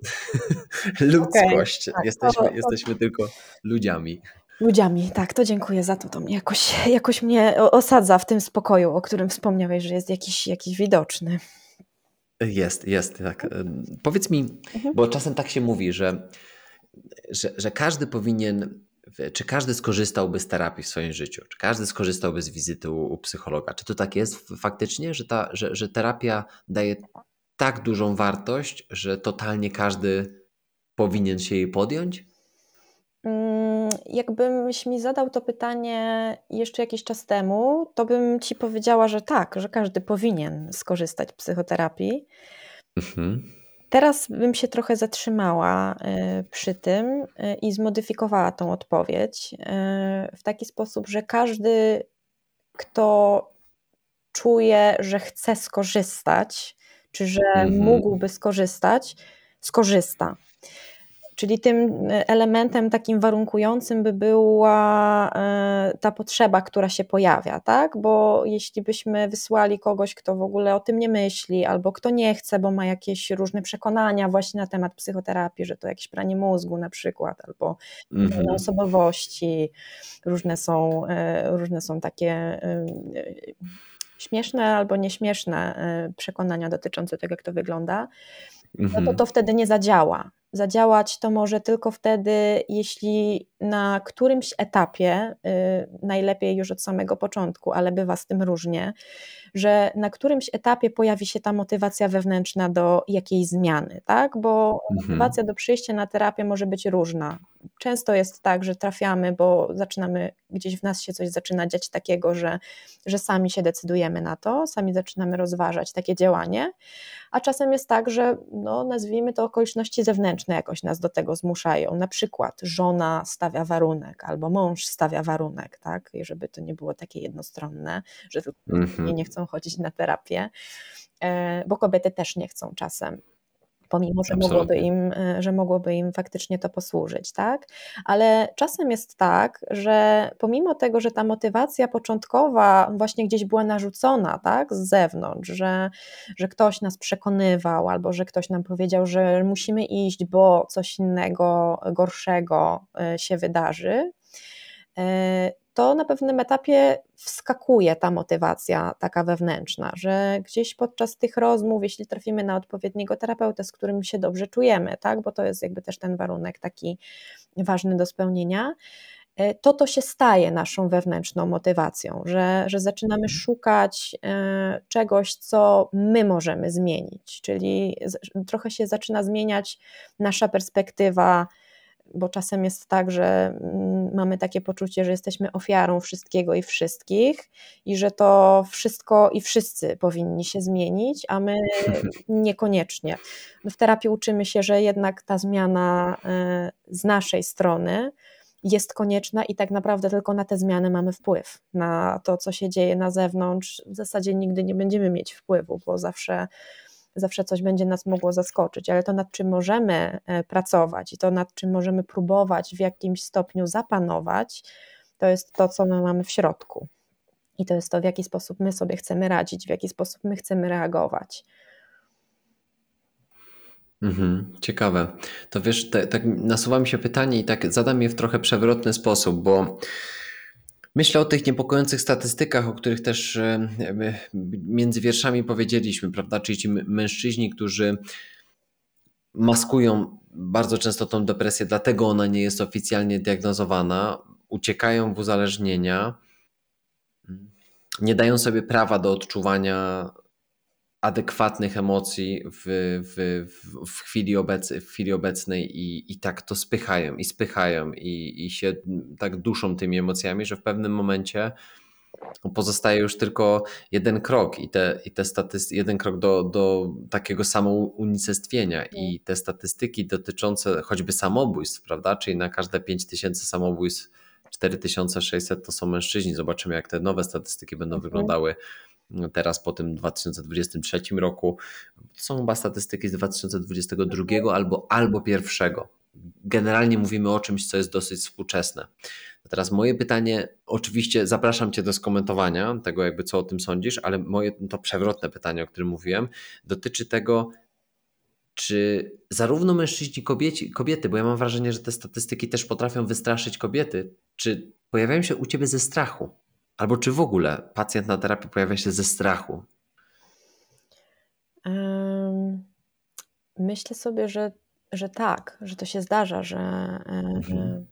ludzkość. Okay, tak, jesteśmy, to, to... jesteśmy tylko ludziami. Ludziami, tak, to dziękuję za to. To mnie jakoś, jakoś mnie osadza w tym spokoju, o którym wspomniałeś, że jest jakiś, jakiś widoczny. Jest, jest, tak. Powiedz mi, mhm. bo czasem tak się mówi, że że, że każdy powinien, czy każdy skorzystałby z terapii w swoim życiu, czy każdy skorzystałby z wizyty u, u psychologa. Czy to tak jest faktycznie, że, ta, że, że terapia daje tak dużą wartość, że totalnie każdy powinien się jej podjąć? Mm, jakbyś mi zadał to pytanie jeszcze jakiś czas temu, to bym ci powiedziała, że tak, że każdy powinien skorzystać z psychoterapii. Mhm. Teraz bym się trochę zatrzymała y, przy tym y, i zmodyfikowała tą odpowiedź y, w taki sposób, że każdy, kto czuje, że chce skorzystać, czy że mhm. mógłby skorzystać, skorzysta. Czyli tym e, elementem takim warunkującym by była e, ta potrzeba, która się pojawia, tak? Bo jeśli byśmy wysłali kogoś, kto w ogóle o tym nie myśli, albo kto nie chce, bo ma jakieś różne przekonania właśnie na temat psychoterapii, że to jakieś pranie mózgu na przykład, albo mm osobowości, różne są, e, różne są takie śmieszne albo nieśmieszne przekonania dotyczące tego, jak to wygląda, no to mhm. to wtedy nie zadziała. Zadziałać to może tylko wtedy, jeśli na którymś etapie, y, najlepiej już od samego początku, ale bywa z tym różnie, że na którymś etapie pojawi się ta motywacja wewnętrzna do jakiejś zmiany, tak? Bo mhm. motywacja do przyjścia na terapię może być różna. Często jest tak, że trafiamy, bo zaczynamy, gdzieś w nas się coś zaczyna dziać takiego, że, że sami się decydujemy na to, sami zaczynamy rozważać takie działanie, a czasem jest tak, że no, nazwijmy to okoliczności zewnętrzne jakoś nas do tego zmuszają. Na przykład żona stawia warunek, albo mąż stawia warunek, tak? I żeby to nie było takie jednostronne, że tylko mm-hmm. nie chcą chodzić na terapię, e, bo kobiety też nie chcą czasem pomimo, że mogłoby, im, e, że mogłoby im faktycznie to posłużyć, tak? Ale czasem jest tak, że pomimo tego, że ta motywacja początkowa właśnie gdzieś była narzucona, tak, z zewnątrz, że, że ktoś nas przekonywał albo że ktoś nam powiedział, że musimy iść, bo coś innego, gorszego e, się wydarzy, to na pewnym etapie wskakuje ta motywacja taka wewnętrzna, że gdzieś podczas tych rozmów, jeśli trafimy na odpowiedniego terapeuta, z którym się dobrze czujemy, tak, bo to jest jakby też ten warunek taki ważny do spełnienia, e, to to się staje naszą wewnętrzną motywacją, że, że zaczynamy mhm. szukać e, czegoś, co my możemy zmienić, czyli trochę się zaczyna zmieniać nasza perspektywa bo czasem jest tak, że mm, mamy takie poczucie, że jesteśmy ofiarą wszystkiego i wszystkich i że to wszystko i wszyscy powinni się zmienić, a my niekoniecznie. W terapii uczymy się, że jednak ta zmiana e, z naszej strony jest konieczna i tak naprawdę tylko na te zmiany mamy wpływ. Na to, co się dzieje na zewnątrz, w zasadzie nigdy nie będziemy mieć wpływu, bo zawsze zawsze coś będzie nas mogło zaskoczyć, ale to nad czym możemy e, pracować i to nad czym możemy próbować w jakimś stopniu zapanować, to jest to, co my mamy w środku. I to jest to, w jaki sposób my sobie chcemy radzić, w jaki sposób my chcemy reagować. Mhm, ciekawe. To wiesz, te, tak nasuwa mi się pytanie i tak zadam je w trochę przewrotny sposób, bo Myślę o tych niepokojących statystykach, o których też e, między wierszami powiedzieliśmy, prawda? Czyli ci mężczyźni, którzy maskują bardzo często tą depresję, dlatego ona nie jest oficjalnie diagnozowana, uciekają w uzależnienia, nie dają sobie prawa do odczuwania adekwatnych emocji w, w, w, chwili, obec, w chwili obecnej i, i tak to spychają i spychają i, i się tak duszą tymi emocjami, że w pewnym momencie pozostaje już tylko jeden krok i te, i te statystyki, jeden krok do, do takiego samounicestwienia i te statystyki dotyczące choćby samobójstw, prawda, czyli na każde 5000 samobójstw 4600 to są mężczyźni. Zobaczymy, jak te nowe statystyki będą mhm. wyglądały teraz po tym 2023 roku. Są chyba statystyki z 2022 albo, albo pierwszego. Generalnie mówimy o czymś, co jest dosyć współczesne. A teraz moje pytanie, oczywiście zapraszam Cię do skomentowania tego, jakby co o tym sądzisz, ale moje to przewrotne pytanie, o którym mówiłem, dotyczy tego, czy zarówno mężczyźni, kobieci, kobiety, bo ja mam wrażenie, że te statystyki też potrafią wystraszyć kobiety, czy pojawiają się u Ciebie ze strachu? Albo czy w ogóle pacjent na terapii pojawia się ze strachu? Myślę sobie, że, że tak, że to się zdarza, że, mhm.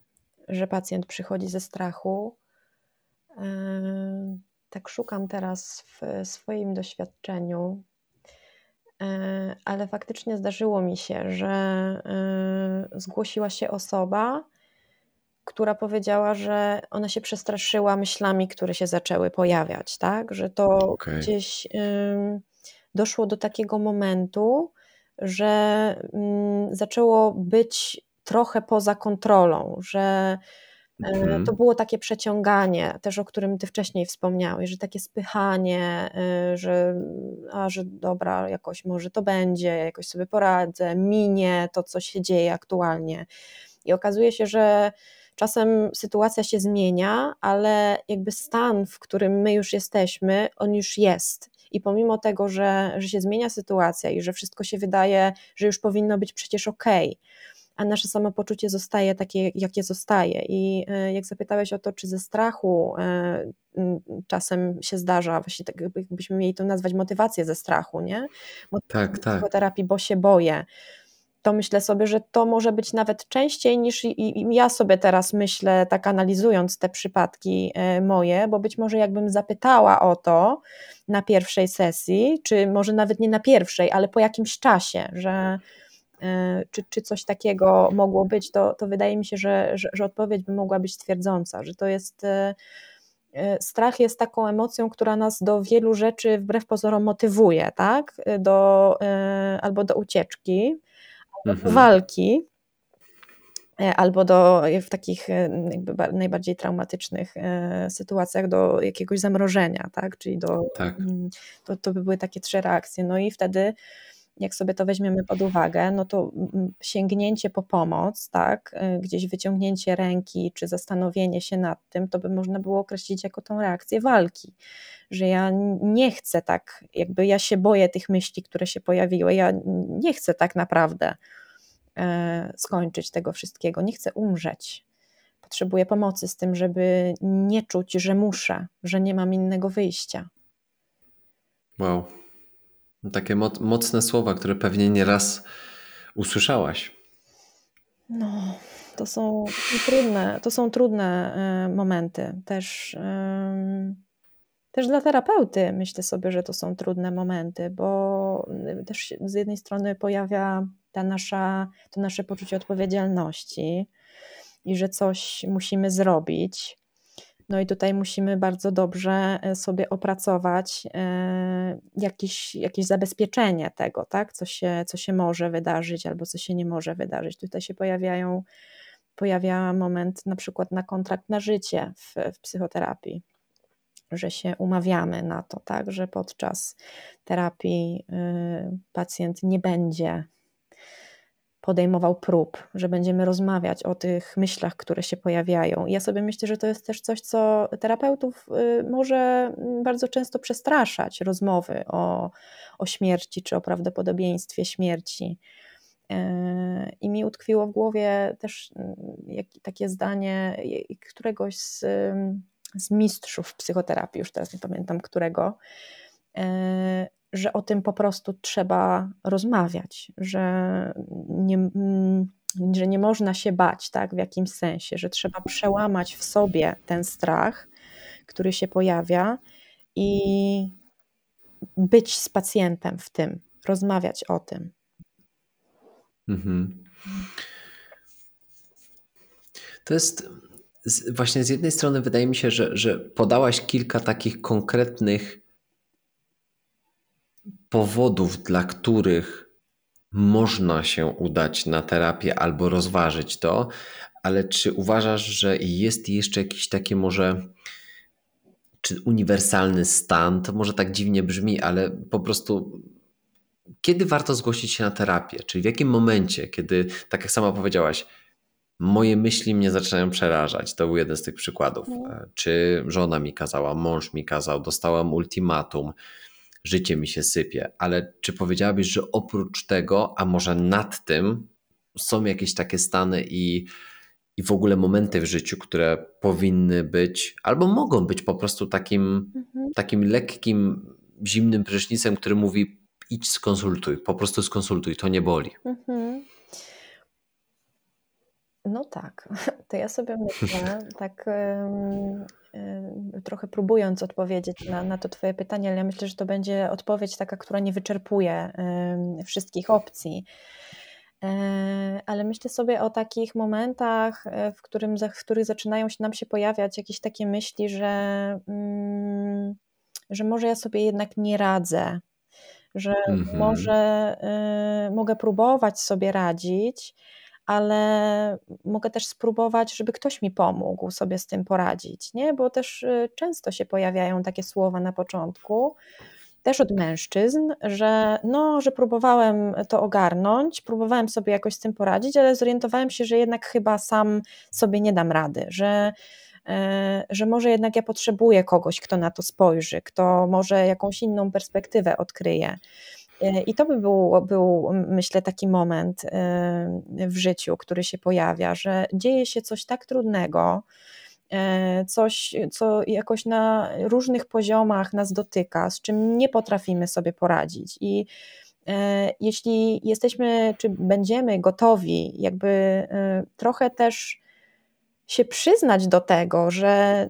że pacjent przychodzi ze strachu. Tak szukam teraz w swoim doświadczeniu. E, ale faktycznie zdarzyło mi się, że y, zgłosiła się osoba, która powiedziała, że ona się przestraszyła myślami, które się zaczęły pojawiać, tak? Że to Okej. gdzieś y, doszło do takiego momentu, że mm, zaczęło być trochę poza kontrolą, że e, Mhm. to było takie przeciąganie, też o którym ty wcześniej wspomniałeś, że takie spychanie, y, że a że dobra, jakoś może to będzie, jakoś sobie poradzę, minie to, co się dzieje aktualnie. I okazuje się, że czasem sytuacja się zmienia, ale jakby stan, w którym my już jesteśmy, on już jest. I pomimo tego, że, że się zmienia sytuacja i że wszystko się wydaje, że już powinno być przecież okej, okay, a nasze samopoczucie zostaje takie, jakie zostaje. I e, jak zapytałeś o to, czy ze strachu e, czasem się zdarza, właśnie tak jakbyśmy mieli to nazwać motywację ze strachu, nie? Motywację tak, tak. Psychoterapii, bo się boję to myślę sobie, że to może być nawet częściej niż ja sobie teraz myślę, tak analizując te przypadki e, moje, bo być może jakbym zapytała o to na pierwszej sesji, czy może nawet nie na pierwszej, ale po jakimś czasie, że e, czy, czy coś takiego mogło być, to, to wydaje mi się, że, że, że odpowiedź by mogła być twierdząca, że to jest e, strach jest taką emocją, która nas do wielu rzeczy wbrew pozorom motywuje, tak? Do, albo do ucieczki, mhm. walki, e, albo do, w takich e, jakby najbardziej traumatycznych e, sytuacjach do jakiegoś zamrożenia, tak? Czyli do, tak. Mm, to, to by były takie trzy reakcje. No i wtedy jak sobie to weźmiemy pod uwagę, no to sięgnięcie po pomoc, tak, gdzieś wyciągnięcie ręki czy zastanowienie się nad tym, to by można było określić jako tą reakcję walki, że ja nie chcę tak, jakby ja się boję tych myśli, które się pojawiły, ja nie chcę tak naprawdę e, skończyć tego wszystkiego, nie chcę umrzeć. Potrzebuję pomocy z tym, żeby nie czuć, że muszę, że nie mam innego wyjścia. Wow. Takie mocne słowa, które pewnie nieraz usłyszałaś. No, to są, trudne, to są trudne y, momenty. Też, też dla terapeuty myślę sobie, że to są trudne momenty, bo y, też z jednej strony pojawia ta nasza, to nasze poczucie odpowiedzialności i że coś musimy zrobić. No i tutaj musimy bardzo dobrze e, sobie opracować e, jakieś, jakieś zabezpieczenie tego, tak? co, się, co się może wydarzyć albo co się nie może wydarzyć. Tutaj się pojawiają, pojawia moment na przykład na kontrakt na życie w, w psychoterapii, że się umawiamy na to, tak? że podczas terapii y, pacjent nie będzie podejmował prób, że będziemy rozmawiać o tych myślach, które się pojawiają. I ja sobie myślę, że to jest też coś, co terapeutów y, może mm, bardzo często przestraszać rozmowy o, o śmierci czy o prawdopodobieństwie śmierci. E, I mi utkwiło w głowie też mm, takie zdanie któregoś z, z mistrzów psychoterapii, już teraz nie pamiętam którego, e, że o tym po prostu trzeba rozmawiać, że nie, mm, że nie można się bać, tak, w jakimś sensie, że trzeba przełamać w sobie ten strach, który się pojawia i być z pacjentem w tym, rozmawiać o tym. Mhm. To jest właśnie z jednej strony wydaje mi się, że, że podałaś kilka takich konkretnych powodów, dla których można się udać na terapię albo rozważyć to, ale czy uważasz, że jest jeszcze jakiś taki może czy uniwersalny stan, to może tak dziwnie brzmi, ale po prostu kiedy warto zgłosić się na terapię? Czyli w jakim momencie, kiedy, tak jak sama powiedziałaś, moje myśli mnie zaczynają przerażać. To był jeden z tych przykładów. No. Czy żona mi kazała, mąż mi kazał, dostałam ultimatum, życie mi się sypie, ale czy powiedziałabyś, że oprócz tego, a może nad tym, są jakieś takie stany i, i w ogóle momenty w życiu, które powinny być, albo mogą być po prostu takim, mhm. takim lekkim, zimnym prysznicem, który mówi: idź skonsultuj, po prostu skonsultuj, to nie boli. Mhm. No tak, to ja sobie myślę, tak trochę próbując odpowiedzieć na, na to Twoje pytanie, ale ja myślę, że to będzie odpowiedź taka, która nie wyczerpuje wszystkich opcji. E, ale myślę sobie o takich momentach, e, w, którym, w których zaczynają się nam się pojawiać jakieś takie myśli, że, mm, że może ja sobie jednak nie radzę, że mhm. może y, mogę próbować sobie radzić, ale mogę też spróbować, żeby ktoś mi pomógł sobie z tym poradzić, nie? Bo też y, często się pojawiają takie słowa na początku, też od mężczyzn, że no, że próbowałem to ogarnąć, próbowałem sobie jakoś z tym poradzić, ale zorientowałem się, że jednak chyba sam sobie nie dam rady, że, e, że może jednak ja potrzebuję kogoś, kto na to spojrzy, kto może jakąś inną perspektywę odkryje. E, I to by był, był, myślę, taki moment w życiu, który się pojawia, że dzieje się coś tak trudnego, E, coś, co jakoś na różnych poziomach nas dotyka, z czym nie potrafimy sobie poradzić. I e, jeśli jesteśmy, czy będziemy gotowi, jakby trochę też się przyznać do tego, że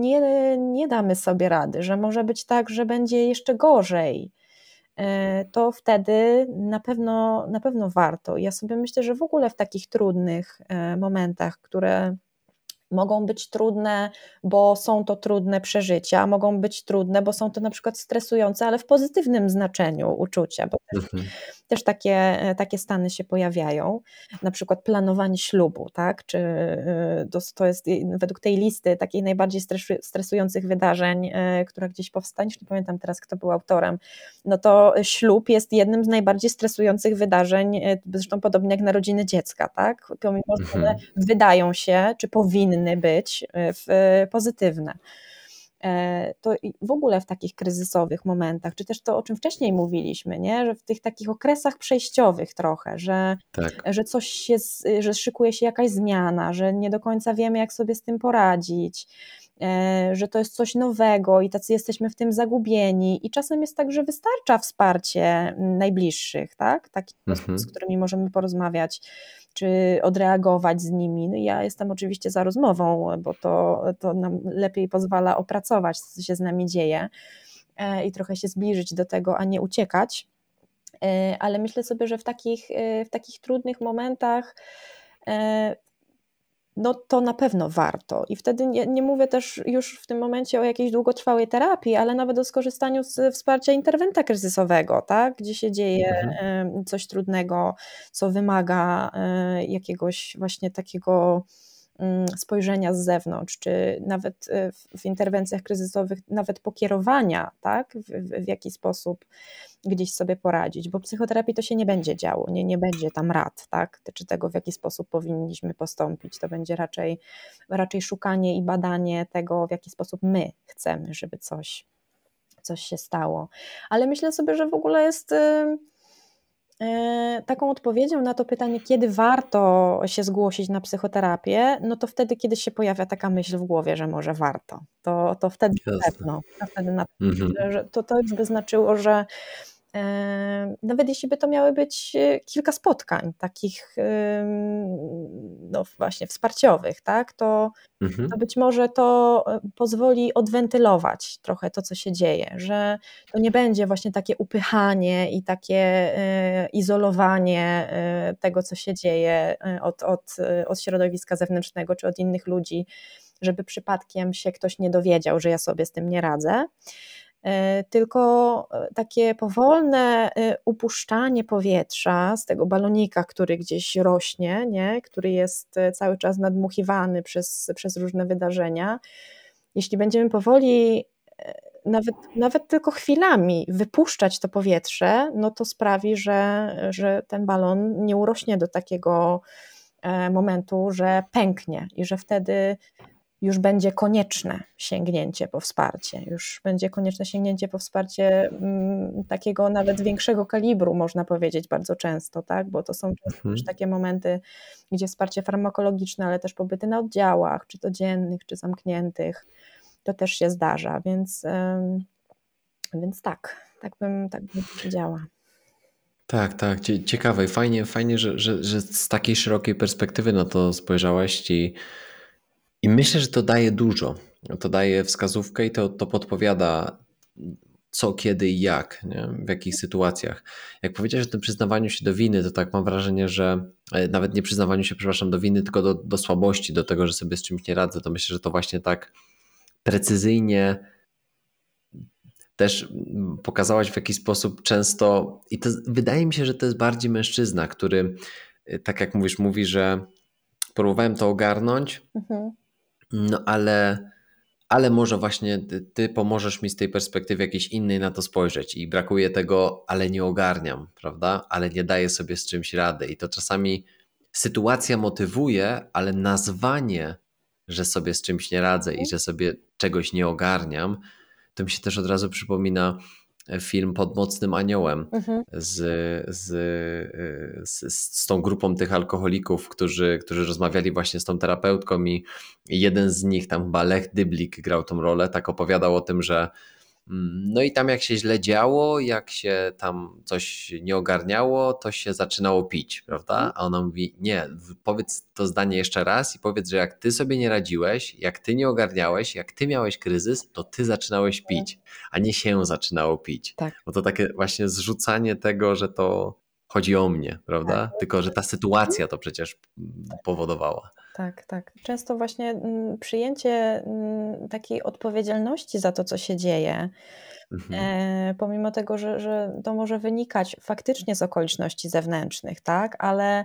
nie, nie damy sobie rady, że może być tak, że będzie jeszcze gorzej, to wtedy na pewno, na pewno warto. Ja sobie myślę, że w ogóle w takich trudnych momentach, które mogą być trudne, bo są to trudne przeżycia, mogą być trudne, bo są to na przykład stresujące, ale w pozytywnym znaczeniu uczucia, bo też, mhm. też takie, takie stany się pojawiają, na przykład planowanie ślubu, tak, czy e, to, jest według tej listy takich najbardziej stresujących wydarzeń, e, która gdzieś powstanie, nie pamiętam teraz, kto był autorem, no to ślub jest jednym z najbardziej stresujących wydarzeń, zresztą podobnie jak narodziny dziecka, tak, pomimo, że one mhm. wydają się, czy powinny powinny być e, e, pozytywne. E, to w ogóle w takich kryzysowych momentach, czy też to, o czym wcześniej mówiliśmy, nie? że w tych takich okresach przejściowych trochę, że, tak. że coś się, że szykuje się jakaś zmiana, że nie do końca wiemy, jak sobie z tym poradzić, że to jest coś nowego i tacy jesteśmy w tym zagubieni i czasem jest tak, że wystarcza wsparcie najbliższych, tak? Takich, mhm. z którymi możemy porozmawiać czy odreagować z nimi. No ja jestem oczywiście za rozmową, bo to, to nam lepiej pozwala opracować, co się z nami dzieje e, i trochę się zbliżyć do tego, a nie uciekać. E, ale myślę sobie, że w takich, e, w takich trudnych momentach no to na pewno warto. I wtedy nie, nie, mówię też już w tym momencie o jakiejś długotrwałej terapii, ale nawet o skorzystaniu z wsparcia interwenta kryzysowego, tak? gdzie się dzieje mhm. coś trudnego, co wymaga e, jakiegoś właśnie takiego spojrzenia z zewnątrz, czy nawet e, w interwencjach kryzysowych, nawet pokierowania, tak? w, w, jaki sposób gdzieś sobie poradzić, bo psychoterapii to się nie będzie działo, nie, nie będzie tam rad, tak, czy tego, w jaki sposób powinniśmy postąpić, to będzie raczej, raczej szukanie i badanie tego, w jaki sposób my chcemy, żeby coś, coś się stało. Ale myślę sobie, że w ogóle jest y, y, taką odpowiedzią na to pytanie, kiedy warto się zgłosić na psychoterapię, no to wtedy, kiedy się pojawia taka myśl w głowie, że może warto. To, to wtedy Jasne. na pewno, to wtedy na mhm. że to, to już by znaczyło, że nawet jeśli by to miały być e, kilka spotkań takich no właśnie wsparciowych, tak, to, mhm. to być może to e, pozwoli odwentylować trochę to, co się dzieje, że to nie będzie właśnie takie upychanie i takie e, izolowanie tego, co się dzieje od, od, od środowiska zewnętrznego czy od innych ludzi, żeby przypadkiem się ktoś nie dowiedział, że ja sobie z tym nie radzę. E, tylko e, takie powolne e, upuszczanie powietrza z tego balonika, który gdzieś rośnie, nie? który jest cały czas nadmuchiwany przez, przez różne wydarzenia. Jeśli będziemy powoli, nawet, nawet tylko chwilami, wypuszczać to powietrze, no to sprawi, że, że ten balon nie urośnie do takiego momentu, że pęknie i że wtedy już będzie konieczne sięgnięcie po wsparcie, już będzie konieczne sięgnięcie po wsparcie mm, takiego nawet większego kalibru, można powiedzieć bardzo często, tak? bo to są mhm. też takie momenty, gdzie wsparcie farmakologiczne, ale też pobyty na oddziałach, czy to dziennych, czy zamkniętych, to też się zdarza, więc, więc tak, tak bym, tak bym powiedziała. Tak, tak, ciekawe i fajnie, fajnie że, że, że z takiej szerokiej perspektywy na to spojrzałeś i, i myślę, że to daje dużo. To daje wskazówkę i to, to podpowiada co, kiedy i jak, nie? w jakich sytuacjach. Jak powiedziałeś o tym przyznawaniu się do winy, to tak mam wrażenie, że e, nawet nie przyznawaniu się, przepraszam, do winy, tylko do, do słabości, do tego, że sobie z czymś nie radzę, to myślę, że to właśnie tak precyzyjnie też pokazałaś w jakiś sposób często, i to wydaje mi się, że to jest bardziej mężczyzna, który, e, tak jak mówisz, mówi, że próbowałem to ogarnąć, mhm. No ale ale może właśnie ty pomożesz mi z tej perspektywy jakiejś innej na to spojrzeć i brakuje tego, ale nie ogarniam, prawda? Ale nie daję sobie z czymś rady. I to czasami sytuacja motywuje, ale nazwanie, że sobie z czymś nie radzę i że sobie czegoś nie ogarniam, to mi się też od razu przypomina film pod mocnym aniołem mhm. z, z, z, z, tą grupą tych alkoholików, którzy, którzy rozmawiali właśnie z tą terapeutką i jeden z nich, tam chyba Lech Dyblik grał tą rolę, tak opowiadał o tym, że no i tam jak się źle działo, jak się tam coś nie ogarniało, to się zaczynało pić, prawda? Mhm. A ona mówi, nie, powiedz to zdanie jeszcze raz i powiedz, że jak ty sobie nie radziłeś, jak ty nie ogarniałeś, jak ty miałeś kryzys, to ty zaczynałeś tak. pić, a nie się zaczynało pić. Tak. Bo to takie właśnie zrzucanie tego, że to chodzi o mnie, prawda? Tak. Tylko, że ta sytuacja to przecież powodowała. Tak, tak. Często właśnie mm, przyjęcie mm, takiej odpowiedzialności za to, co się dzieje, mhm. e, pomimo tego, że, że to może wynikać faktycznie z okoliczności zewnętrznych, tak, ale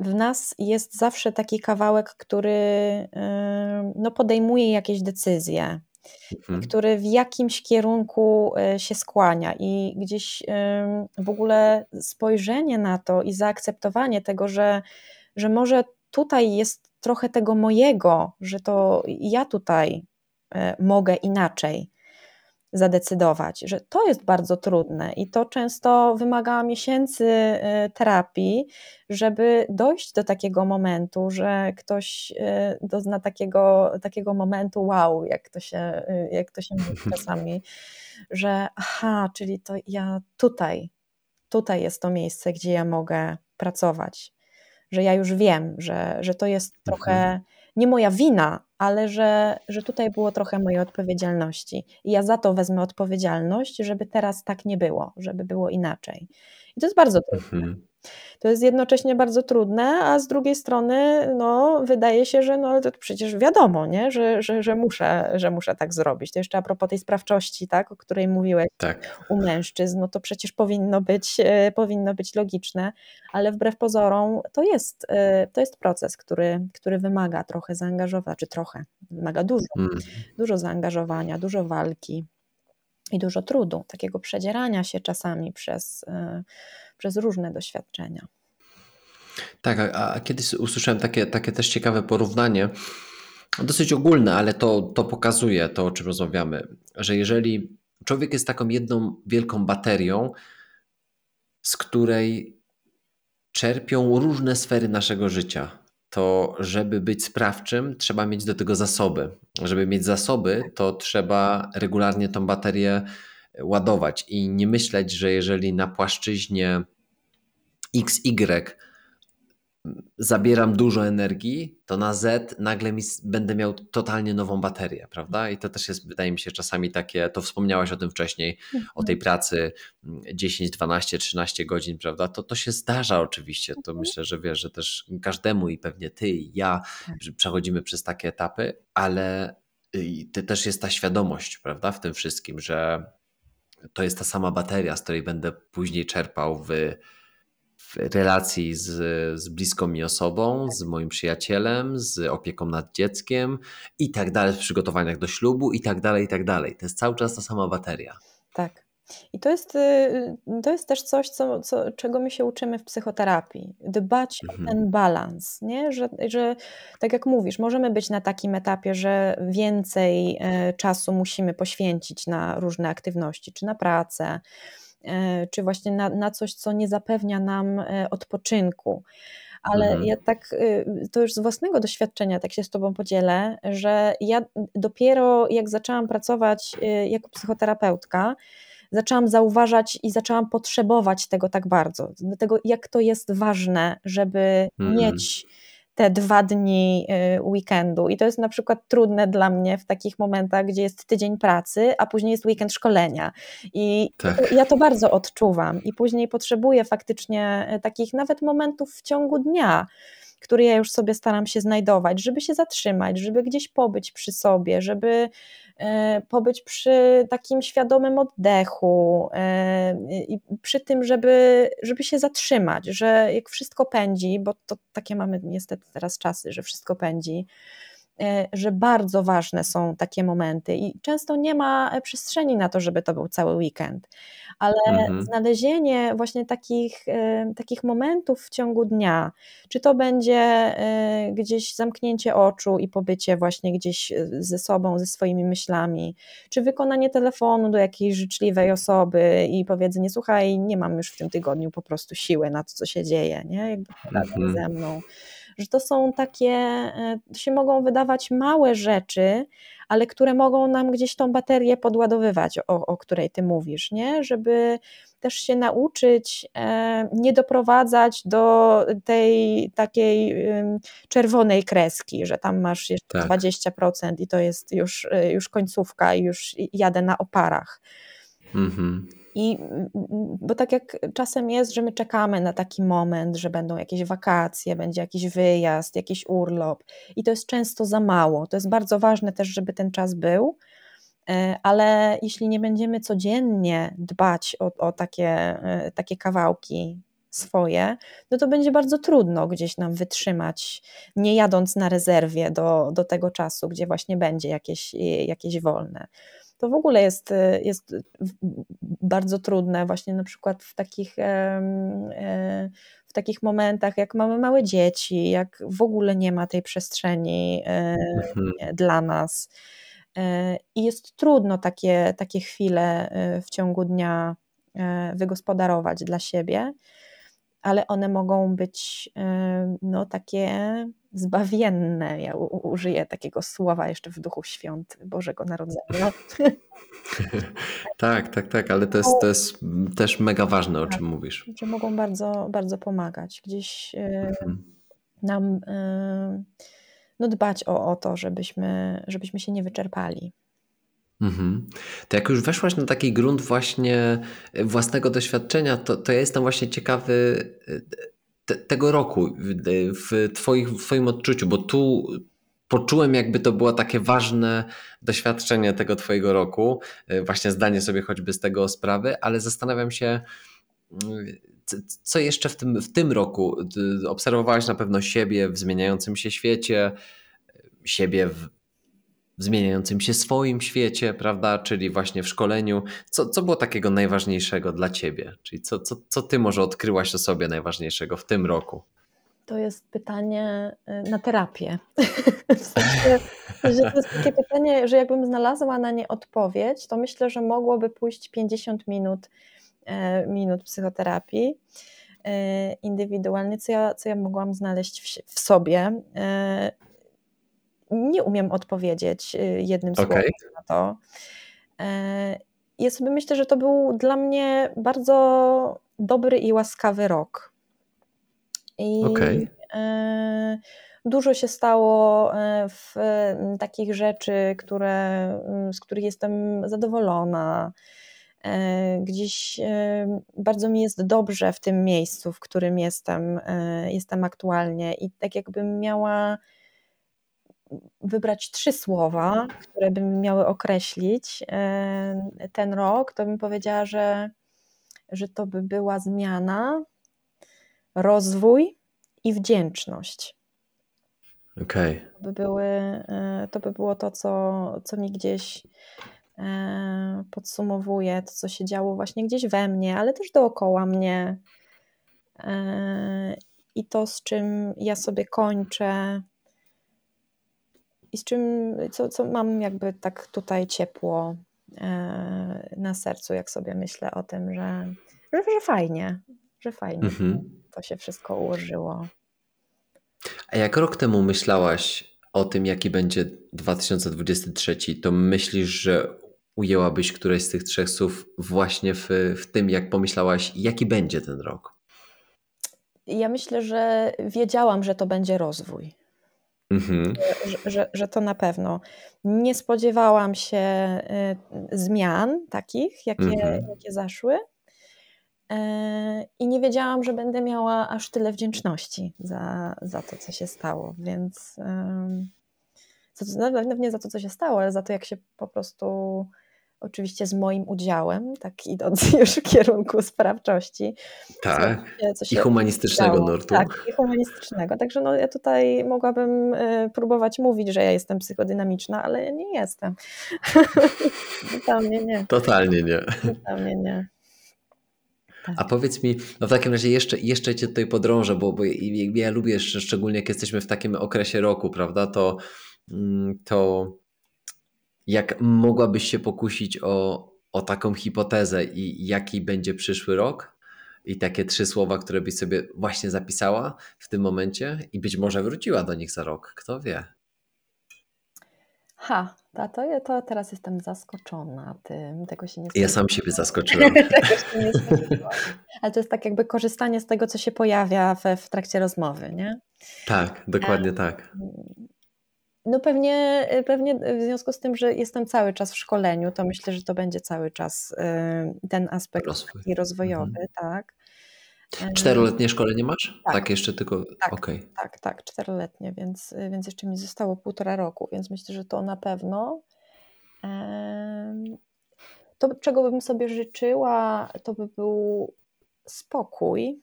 w nas jest zawsze taki kawałek, który e, no, podejmuje jakieś decyzje, mhm. który w jakimś kierunku e, się skłania i gdzieś w ogóle spojrzenie na to i zaakceptowanie tego, że, że może tutaj jest trochę tego mojego, że to ja tutaj e, mogę inaczej zadecydować, że to jest bardzo trudne i to często wymaga miesięcy e, terapii, żeby dojść do takiego momentu, że ktoś e, dozna takiego, takiego momentu wow, jak to się, jak to się mówi czasami, że aha, czyli to ja tutaj, tutaj jest to miejsce, gdzie ja mogę pracować że ja już wiem, że, że to jest trochę mhm. nie moja wina, ale że, że tutaj było trochę mojej odpowiedzialności. I ja za to wezmę odpowiedzialność, żeby teraz tak nie było, żeby było inaczej. I to jest bardzo trudne. Mhm. To jest jednocześnie bardzo trudne, a z drugiej strony no, wydaje się, że no, to przecież wiadomo, nie? Że, że, że, muszę, że muszę tak zrobić. To jeszcze a propos tej sprawczości, tak, o której mówiłeś tak. u mężczyzn, no to przecież powinno być, e, powinno być logiczne, ale wbrew pozorom to jest, e, to jest proces, który, który wymaga trochę zaangażowania, czy trochę, wymaga dużo, mm. dużo zaangażowania, dużo walki i dużo trudu, takiego przedzierania się czasami przez, e, przez różne doświadczenia. Tak, a, a kiedyś usłyszałem takie, takie też ciekawe porównanie, dosyć ogólne, ale to, to pokazuje to, o czym rozmawiamy, że jeżeli człowiek jest taką jedną wielką baterią, z której czerpią różne sfery naszego życia, to żeby być sprawczym, trzeba mieć do tego zasoby. Żeby mieć zasoby, to trzeba regularnie tą baterię ładować i nie myśleć, że jeżeli na płaszczyźnie XY zabieram dużo energii, to na Z nagle mi będę miał totalnie nową baterię, prawda? I to też jest, wydaje mi się, czasami takie, to wspomniałaś o tym wcześniej, o tej pracy 10, 12, 13 godzin, prawda? To, to się zdarza oczywiście, to mhm. myślę, że wiesz, że też każdemu i pewnie ty i ja tak. przechodzimy przez takie etapy, ale to też jest ta świadomość, prawda, w tym wszystkim, że to jest ta sama bateria, z której będę później czerpał w w relacji z, z bliską mi osobą, z moim przyjacielem, z opieką nad dzieckiem i tak dalej, w przygotowaniach do ślubu i tak dalej, i tak dalej. To jest cały czas ta sama bateria. Tak. I to jest, y, to jest też coś, co, co, czego my się uczymy w psychoterapii. Dbać mhm. o ten balans, nie? Że, że tak jak mówisz, możemy być na takim etapie, że więcej e, czasu musimy poświęcić na różne aktywności, czy na pracę, czy właśnie na, na coś, co nie zapewnia nam e, odpoczynku. Ale mhm. ja tak, y, to już z własnego doświadczenia, tak się z Tobą podzielę, że ja dopiero jak zaczęłam pracować jako psychoterapeutka, zaczęłam zauważać i zaczęłam potrzebować tego tak bardzo. Dlatego, jak to jest ważne, żeby mm. mieć te dwa dni y, weekendu. I to jest na przykład trudne dla mnie w takich momentach, gdzie jest tydzień pracy, a później jest weekend szkolenia. I tak. ja to bardzo odczuwam. I później potrzebuję faktycznie y, takich nawet momentów w ciągu dnia, który ja już sobie staram się znajdować, żeby się zatrzymać, żeby gdzieś pobyć przy sobie, żeby e, pobyć przy takim świadomym oddechu e, i przy tym, żeby, żeby się zatrzymać, że jak wszystko pędzi, bo to takie mamy niestety teraz czasy, że wszystko pędzi, że bardzo ważne są takie momenty i często nie ma przestrzeni na to, żeby to był cały weekend. Ale mhm. znalezienie właśnie takich, e, takich momentów w ciągu dnia, czy to będzie e, gdzieś zamknięcie oczu i pobycie właśnie gdzieś ze sobą, ze swoimi myślami, czy wykonanie telefonu do jakiejś życzliwej osoby i powiedzenie, słuchaj, nie mam już w tym tygodniu po prostu siły na to, co się dzieje, nie? Jakby mhm. ze mną że to są takie, e, to się mogą wydawać małe rzeczy, ale które mogą nam gdzieś tą baterię podładowywać, o, o której ty mówisz, nie? Żeby też się nauczyć e, nie doprowadzać do tej takiej czerwonej kreski, że tam masz jeszcze tak. 20% i to jest już, e, już końcówka i już jadę na oparach. Mhm. I, bo tak jak czasem jest, że my czekamy na taki moment, że będą jakieś wakacje, będzie jakiś wyjazd, jakiś urlop, i to jest często za mało. To jest bardzo ważne też, żeby ten czas był, e, ale jeśli nie będziemy codziennie dbać o, o takie, e, takie kawałki swoje, no to będzie bardzo trudno gdzieś nam wytrzymać, nie jadąc na rezerwie do, do tego czasu, gdzie właśnie będzie jakieś, jakieś wolne to w ogóle jest, y, jest bardzo trudne właśnie na przykład w takich, e, w takich momentach, jak mamy małe dzieci, jak w ogóle nie ma tej przestrzeni e, mhm. dla nas. E, I jest trudno takie, takie chwile w ciągu dnia wygospodarować dla siebie, ale one mogą być no, takie zbawienne. Ja użyję takiego słowa jeszcze w duchu świąt Bożego Narodzenia. tak, tak, tak, ale to jest, to jest też mega ważne, o tak, czym mówisz. Że mogą bardzo, bardzo pomagać. Gdzieś e, mhm. nam e, no, dbać o, o to, żebyśmy, żebyśmy się nie wyczerpali. Mhm. To jak już weszłaś na taki grunt właśnie własnego doświadczenia, to, to ja jestem właśnie ciekawy te, tego roku w, twoich, w Twoim odczuciu, bo tu poczułem, jakby to było takie ważne doświadczenie tego Twojego roku, e, właśnie zdanie sobie choćby z tego sprawy, ale zastanawiam się, mm, co jeszcze w tym, w tym roku obserwowałaś na pewno siebie w zmieniającym się świecie, siebie w w zmieniającym się swoim świecie, prawda? Czyli właśnie w szkoleniu. Co, co było takiego najważniejszego dla ciebie? Czyli co, co, co ty może odkryłaś o sobie najważniejszego w tym roku? To jest pytanie y, na terapię. w sensie, że to jest takie pytanie, że jakbym znalazła na nie odpowiedź, to myślę, że mogłoby pójść 50 minut, e, minut psychoterapii e, indywidualnie, co ja, co ja mogłam znaleźć w, w sobie. Nie umiem odpowiedzieć y, jednym okay. słowem na to. E, ja sobie myślę, że to był dla mnie bardzo dobry i łaskawy rok. I okay. E, dużo się stało e, w takich rzeczy, które, z których jestem zadowolona. Gdzieś bardzo mi jest dobrze w tym miejscu, w którym jestem, jestem aktualnie, i tak jakbym miała wybrać trzy słowa, które by miały określić e, ten rok, to bym powiedziała, że, że to by była zmiana, rozwój i wdzięczność. Okej. Okay. To, by były, e, to by było to, co, co mi gdzieś e, podsumowuje, to, co się działo właśnie gdzieś we mnie, ale też dookoła mnie. I to, z czym ja sobie kończę i z czym, co, co mam jakby tak tutaj ciepło e, na sercu, jak sobie myślę o tym, że, że, że fajnie, że fajnie mhm. to się wszystko ułożyło. A jak rok temu myślałaś o tym, jaki będzie 2023, to myślisz, że ujęłabyś któreś z tych trzech słów właśnie w, w tym, jak pomyślałaś, jaki będzie ten rok? Ja myślę, że wiedziałam, że to będzie rozwój. Mhm. Że, że, że, to na pewno. Nie spodziewałam się y, zmian takich, jakie, mhm. jakie zaszły. E, I nie wiedziałam, że będę miała aż tyle wdzięczności za, za to, co się stało, więc nawet nie za to, co się stało, ale za to, jak się po prostu, oczywiście z moim udziałem, tak idąc już w kierunku sprawczości. Tak, i humanistycznego nurtu. Tak, i humanistycznego. Także no, ja tutaj mogłabym y, próbować mówić, że ja jestem psychodynamiczna, ale ja nie jestem. Totalnie nie. Totalnie nie. Totalnie nie. A powiedz mi, no w takim razie jeszcze, jeszcze Cię tutaj podrążę, bo, bo ja lubię szczególnie jak jesteśmy w takim okresie roku, prawda, to, mm, to jak mogłabyś się pokusić o, o taką hipotezę i jaki będzie przyszły rok? I takie trzy słowa, które byś sobie właśnie zapisała w tym momencie i być może wróciła do nich za rok, kto wie. Ha, tato, ja to teraz jestem zaskoczona tym, tego się nie Ja sam siebie zaskoczyłem. Ale to jest tak jakby korzystanie z tego, co się pojawia w, w trakcie rozmowy, nie? Tak, dokładnie tak. No pewnie, pewnie w związku z tym, że jestem cały czas w szkoleniu, to myślę, że to będzie cały czas y, ten aspekt Rozwój. rozwojowy, mhm. tak. Czteroletnie szkolenie masz? Tak, tak jeszcze tylko. Tak, okay. tak, tak, czteroletnie, więc, więc jeszcze mi zostało półtora roku, więc myślę, że to na pewno. To, czego bym sobie życzyła, to by był spokój.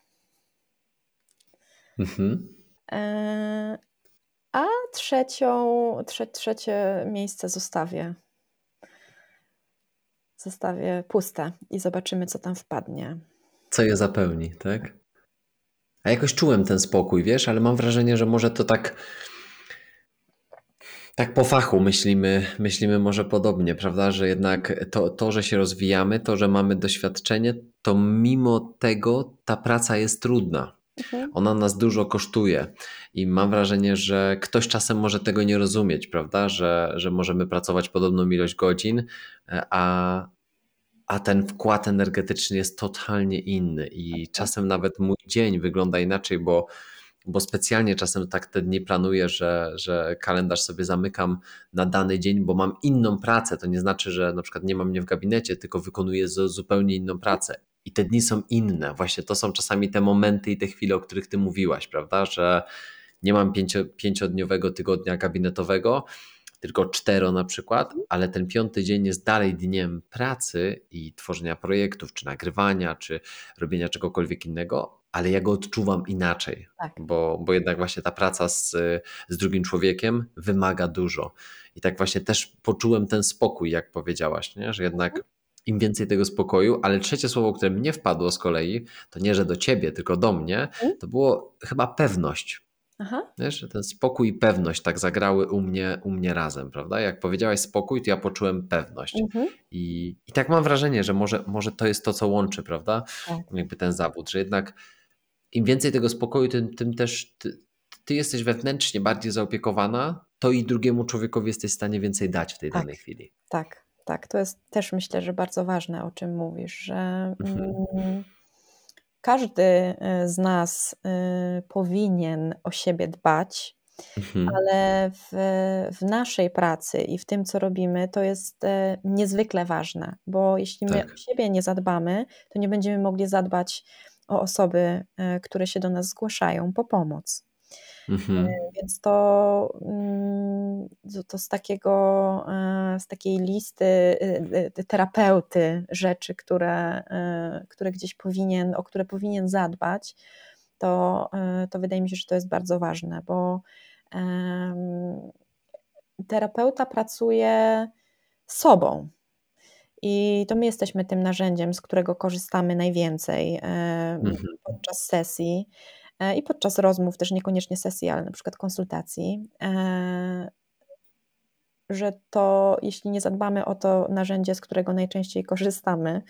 Mhm. A trzecią, trze, trzecie miejsce zostawię. Zostawię puste i zobaczymy, co tam wpadnie co je zapełni, tak? A jakoś czułem ten spokój, wiesz, ale mam wrażenie, że może to tak tak po fachu myślimy, myślimy może podobnie, prawda? Że jednak to, to, że się rozwijamy, to, że mamy doświadczenie, to mimo tego ta praca jest trudna. Mhm. Ona nas dużo kosztuje i mam wrażenie, że ktoś czasem może tego nie rozumieć, prawda? Że, że możemy pracować podobną ilość godzin, a, a ten wkład energetyczny jest totalnie inny i czasem nawet mój dzień wygląda inaczej, bo, bo specjalnie czasem tak te dni planuję, że, że kalendarz sobie zamykam na dany dzień, bo mam inną pracę. To nie znaczy, że na przykład nie mam mnie w gabinecie, tylko wykonuję zupełnie inną pracę. I te dni są inne. Właśnie to są czasami te momenty i te chwile, o których ty mówiłaś, prawda? Że nie mam pięcio, pięciodniowego tygodnia gabinetowego, tylko cztero na przykład, ale ten piąty dzień jest dalej dniem pracy i tworzenia projektów, czy nagrywania, czy robienia czegokolwiek innego, ale ja go odczuwam inaczej, tak. bo, bo jednak właśnie ta praca z, z drugim człowiekiem wymaga dużo. I tak właśnie też poczułem ten spokój, jak powiedziałaś, nie? że jednak mhm. im więcej tego spokoju, ale trzecie słowo, które mnie wpadło z kolei, to nie, że do ciebie, tylko do mnie, mhm. to było chyba pewność. Aha. Wiesz, że ten spokój i pewność tak zagrały u mnie, u mnie razem, prawda? Jak powiedziałaś spokój, to ja poczułem pewność. Mhm. I, I tak mam wrażenie, że może, może to jest to, co łączy, prawda? Tak. Jakby ten zawód, że jednak im więcej tego spokoju, tym, tym też ty, ty, jesteś wewnętrznie bardziej zaopiekowana, to i drugiemu człowiekowi jesteś w stanie więcej dać w tej tak. danej chwili. Tak, tak. To jest też myślę, że bardzo ważne, o czym mówisz, że. Mhm. Mm, każdy y, z nas y, powinien o siebie dbać, mhm. ale w, w, naszej pracy i w tym, co robimy, to jest y, niezwykle ważne, bo jeśli my tak. o siebie nie zadbamy, to nie będziemy mogli zadbać o osoby, które się do nas zgłaszają po pomoc. Mhm. E, więc to, mm, to z, takiego, e, z takiej listy e, terapeuty rzeczy, które, które gdzieś powinien, o które powinien zadbać, to, to wydaje mi się, że to jest bardzo ważne, bo terapeuta pracuje sobą. I to my jesteśmy tym narzędziem, z którego korzystamy najwięcej mhm. podczas sesji. E, i podczas rozmów, też niekoniecznie sesji, ale na przykład konsultacji, e, że to jeśli nie zadbamy o to narzędzie, z którego najczęściej korzystamy,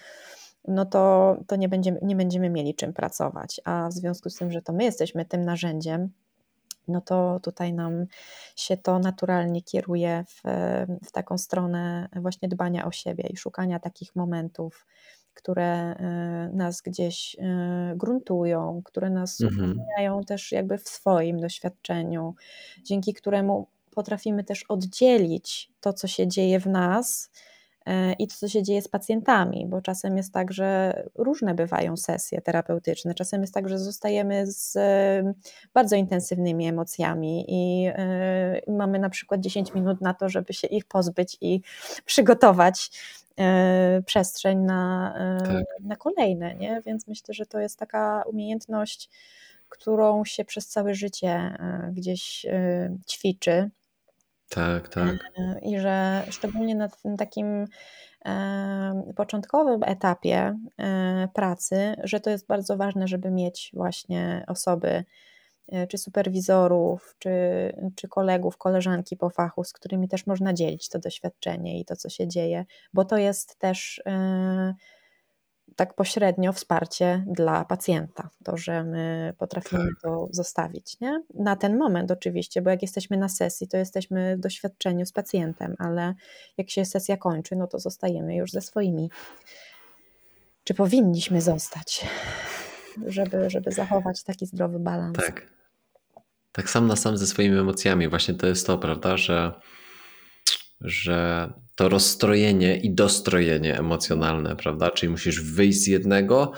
no to, to nie, będziemy, nie będziemy mieli czym pracować. A w związku z tym, że to my jesteśmy tym narzędziem, no to tutaj nam się to naturalnie kieruje w, w taką stronę właśnie dbania o siebie i szukania takich momentów, które y, nas gdzieś y, gruntują, które nas Mhm. też jakby w swoim doświadczeniu, dzięki któremu potrafimy też oddzielić to, co się dzieje w nas i to, co się dzieje z pacjentami, bo czasem jest tak, że różne bywają sesje terapeutyczne, czasem jest tak, że zostajemy z e, bardzo intensywnymi emocjami i e, mamy na przykład 10 minut na to, żeby się ich pozbyć i przygotować przestrzeń na, tak. na kolejne, nie? więc myślę, że to jest taka umiejętność, którą się przez całe życie gdzieś ćwiczy tak, tak. E, I że szczególnie na takim e, początkowym etapie e, pracy, że to jest bardzo ważne, żeby mieć właśnie osoby, czy superwizorów, czy, czy kolegów, koleżanki po fachu, z którymi też można dzielić to doświadczenie i to, co się dzieje, bo to jest też tak pośrednio wsparcie dla pacjenta, to, że my potrafimy tak. to zostawić, nie? Na ten moment oczywiście, bo jak jesteśmy na sesji, to jesteśmy w doświadczeniu z pacjentem, ale jak się sesja kończy, no to zostajemy już ze swoimi. Czy powinniśmy zostać, żeby, żeby zachować taki zdrowy balans? Tak. Tak sam na sam ze swoimi emocjami. Właśnie to jest to, prawda, że że to rozstrojenie i dostrojenie emocjonalne, prawda? Czyli musisz wyjść z jednego,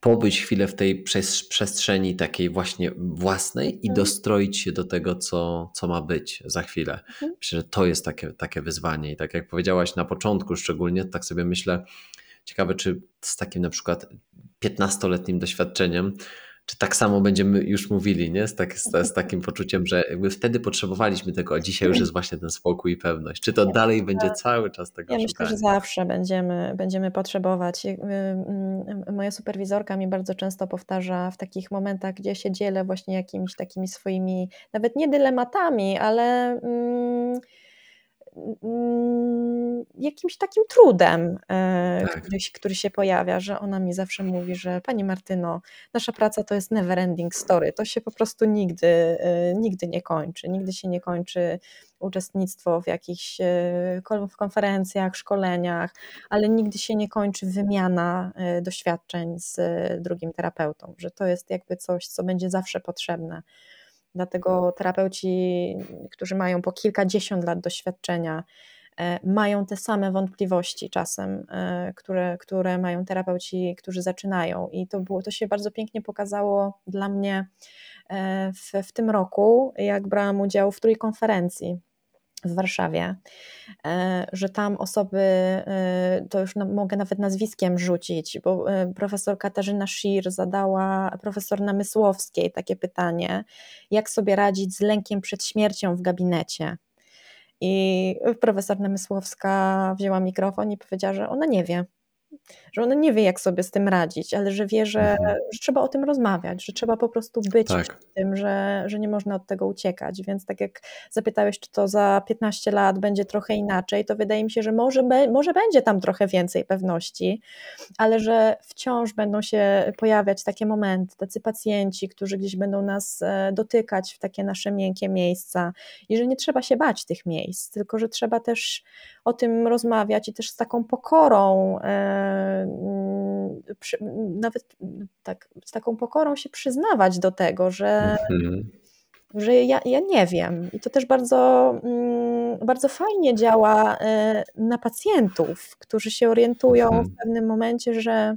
pobyć chwilę w tej przestrzeni takiej właśnie własnej i mhm. dostroić się do tego, co, co ma być za chwilę. Mhm. Myślę, że to jest takie, takie wyzwanie. I tak jak powiedziałaś na początku, szczególnie, tak sobie myślę, ciekawe, czy z takim na przykład 15-letnim doświadczeniem czy tak samo będziemy już mówili, nie? Z, tak, z, z, takim poczuciem, że jakby wtedy potrzebowaliśmy tego, a dzisiaj już jest właśnie ten spokój i pewność. Czy to ja, dalej będzie tak. cały czas tego Ja szukania? myślę, że zawsze będziemy, będziemy potrzebować. Mm, moja superwizorka mi bardzo często powtarza w takich momentach, gdzie się dzielę właśnie jakimiś takimi swoimi, nawet nie dylematami, ale... Mm, jakimś takim trudem, e, tak. który, który, się pojawia, że ona mi zawsze mówi, że Pani Martyno, nasza praca to jest never ending story, to się po prostu nigdy, e, nigdy nie kończy, nigdy się nie kończy uczestnictwo w jakichś e, konferencjach, szkoleniach, ale nigdy się nie kończy wymiana doświadczeń z drugim terapeutą, że to jest jakby coś, co będzie zawsze potrzebne. Dlatego terapeuci, którzy mają po kilkadziesiąt lat doświadczenia, e, mają te same wątpliwości czasem, e, które, które mają terapeuci, którzy zaczynają. I to, było, to się bardzo pięknie pokazało dla mnie e, w, w tym roku, jak brałam udział w trójkonferencji w Warszawie, e, że tam osoby, e, to już mogę nawet nazwiskiem rzucić, bo e, profesor Katarzyna Szir zadała profesor Namysłowskiej takie pytanie, jak sobie radzić z lękiem przed śmiercią w gabinecie. I profesor Namysłowska wzięła mikrofon i powiedziała, że ona nie wie że ona nie wie, jak sobie z tym radzić, ale że wie, że, mhm. że trzeba o tym rozmawiać, że trzeba po prostu być tak. w tym, że, że nie można od tego uciekać. Więc tak jak zapytałeś, czy to za 15 lat będzie trochę inaczej, to wydaje mi się, że może, może będzie tam trochę więcej pewności, ale że wciąż będą się pojawiać takie momenty, tacy pacjenci, którzy gdzieś będą nas e, dotykać w takie nasze miękkie miejsca i że nie trzeba się bać tych miejsc, tylko że trzeba też o tym rozmawiać i też z taką pokorą e, przy, nawet tak, z taką pokorą się przyznawać do tego, że, mhm. że ja, ja nie wiem. I to też bardzo, mm, bardzo fajnie działa e, na pacjentów, którzy się orientują mhm. w pewnym momencie, że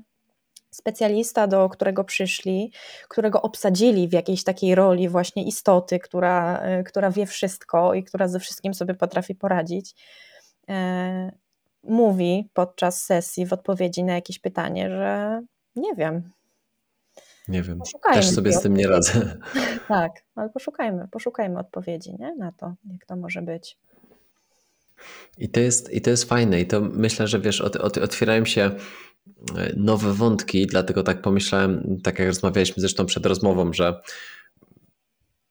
specjalista, do którego przyszli, którego obsadzili w jakiejś takiej roli właśnie istoty, która, e, która wie wszystko i która ze wszystkim sobie potrafi poradzić, e, mówi podczas sesji w odpowiedzi na jakieś pytanie, że nie wiem. Nie wiem. Poszukajmy Też sobie z tym nie radzę. Tak, ale poszukajmy, poszukajmy odpowiedzi nie? na to, jak to może być. I to jest, i to jest fajne, i to myślę, że wiesz, ot, ot, otwierają się e, nowe wątki, dlatego tak pomyślałem, tak jak rozmawialiśmy zresztą przed rozmową, że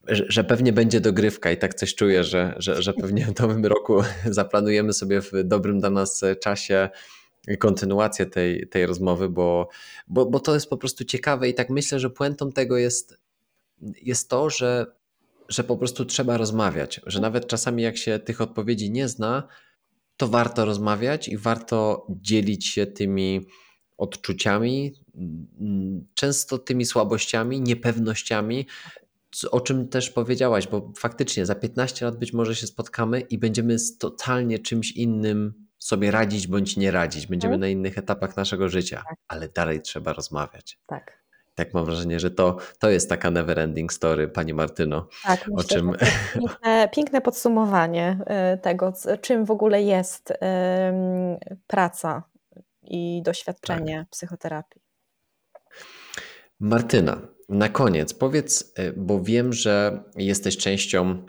że pewnie będzie dogrywka i tak coś czuję, że, że, że pewnie w nowym roku zaplanujemy sobie w dobrym dla nas czasie kontynuację tej, tej rozmowy, bo, bo, bo to jest po prostu ciekawe i tak myślę, że puentą tego jest jest to, że, że po prostu trzeba rozmawiać, że nawet czasami jak się tych odpowiedzi nie zna, to warto rozmawiać i warto dzielić się tymi odczuciami, często tymi słabościami, niepewnościami, o czym też powiedziałaś, bo faktycznie za 15 lat być może się spotkamy i będziemy z totalnie czymś innym sobie radzić bądź nie radzić. Będziemy hmm? na innych etapach naszego życia, tak. ale dalej trzeba rozmawiać. Tak. Tak mam wrażenie, że to, to jest taka never ending story, Pani Martyno. Tak, o myślę, czym... piękne, piękne, podsumowanie e, tego, czym w ogóle jest praca i doświadczenie tak. psychoterapii. Martyna, na koniec powiedz, e, bo wiem, że jesteś częścią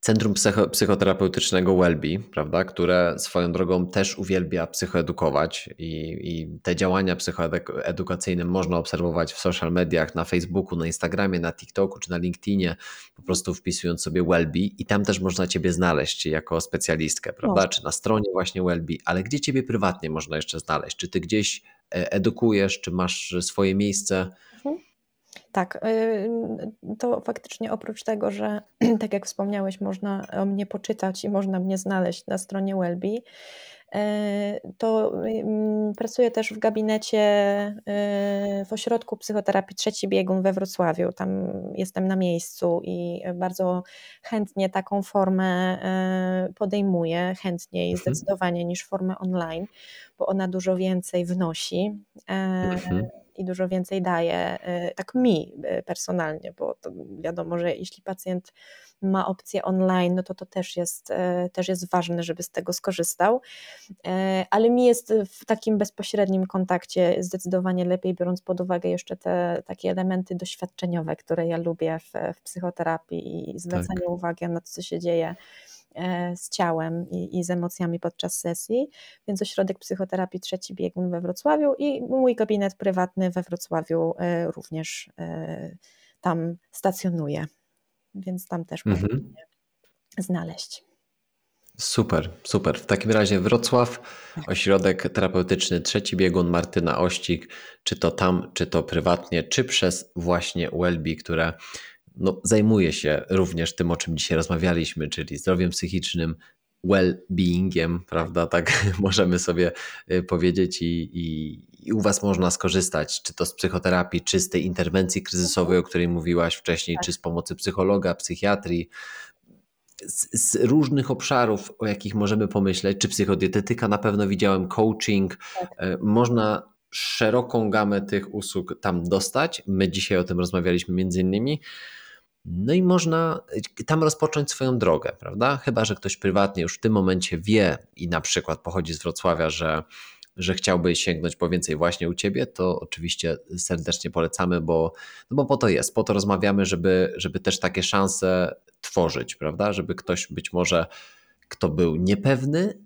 Centrum Psycho Psychoterapeutycznego Welby, prawda, które swoją drogą też uwielbia psychoedukować i, i te działania psychoedukacyjne można obserwować w social mediach, na Facebooku, na Instagramie, na TikToku czy na LinkedInie, po prostu wpisując sobie Welby i tam też można Ciebie znaleźć jako specjalistkę, prawda, czy na stronie właśnie Welby, ale gdzie Ciebie prywatnie można jeszcze znaleźć? Czy Ty gdzieś e, edukujesz, czy masz swoje miejsce? Tak, y, to faktycznie oprócz tego, że tak jak wspomniałeś, można o mnie poczytać i można mnie znaleźć na stronie Welby, y, to mm, pracuję też w gabinecie y, w ośrodku psychoterapii Trzeci Biegun we Wrocławiu. Tam jestem na miejscu i bardzo chętnie taką formę podejmuję, chętniej mhm. zdecydowanie niż formę online, bo ona dużo więcej wnosi. Mhm i dużo więcej daje, y, tak mi y, personalnie, bo wiadomo, że jeśli pacjent ma opcję online, no to to też jest, y, też jest ważne, żeby z tego skorzystał, ale mi jest w takim bezpośrednim kontakcie zdecydowanie lepiej, biorąc pod uwagę jeszcze te takie elementy doświadczeniowe, które ja lubię w, w psychoterapii i zwracanie tak. uwagi na to, co się dzieje E, z ciałem i, i, z emocjami podczas sesji, więc ośrodek psychoterapii Trzeci Biegun we Wrocławiu i mój gabinet prywatny we Wrocławiu e, również e, tam stacjonuje, więc tam też mhm. można mnie znaleźć. Super, super. W takim razie Wrocław, tak. ośrodek terapeutyczny Trzeci Biegun Martyna Ościg, czy to tam, czy to prywatnie, czy przez właśnie Welby, które no, zajmuje się również tym, o czym dzisiaj rozmawialiśmy, czyli zdrowiem psychicznym, well-beingiem, prawda? Tak możemy sobie y, powiedzieć, i, i, i, u Was można skorzystać, czy to z psychoterapii, czy z tej interwencji kryzysowej, o której mówiłaś wcześniej, tak. czy z pomocy psychologa, psychiatrii. Z, z, różnych obszarów, o jakich możemy pomyśleć, czy psychodietetyka, na pewno widziałem coaching. Tak. Y, można szeroką gamę tych usług tam dostać. My dzisiaj o tym rozmawialiśmy między innymi. No i można y, tam rozpocząć swoją drogę, prawda? Chyba, że ktoś prywatnie już w tym momencie wie i na przykład pochodzi z Wrocławia, że, że chciałby sięgnąć po więcej właśnie u ciebie, to oczywiście serdecznie polecamy, bo, no bo po to jest, po to rozmawiamy, żeby, żeby też takie szanse tworzyć, prawda? Żeby ktoś być może, kto był niepewny,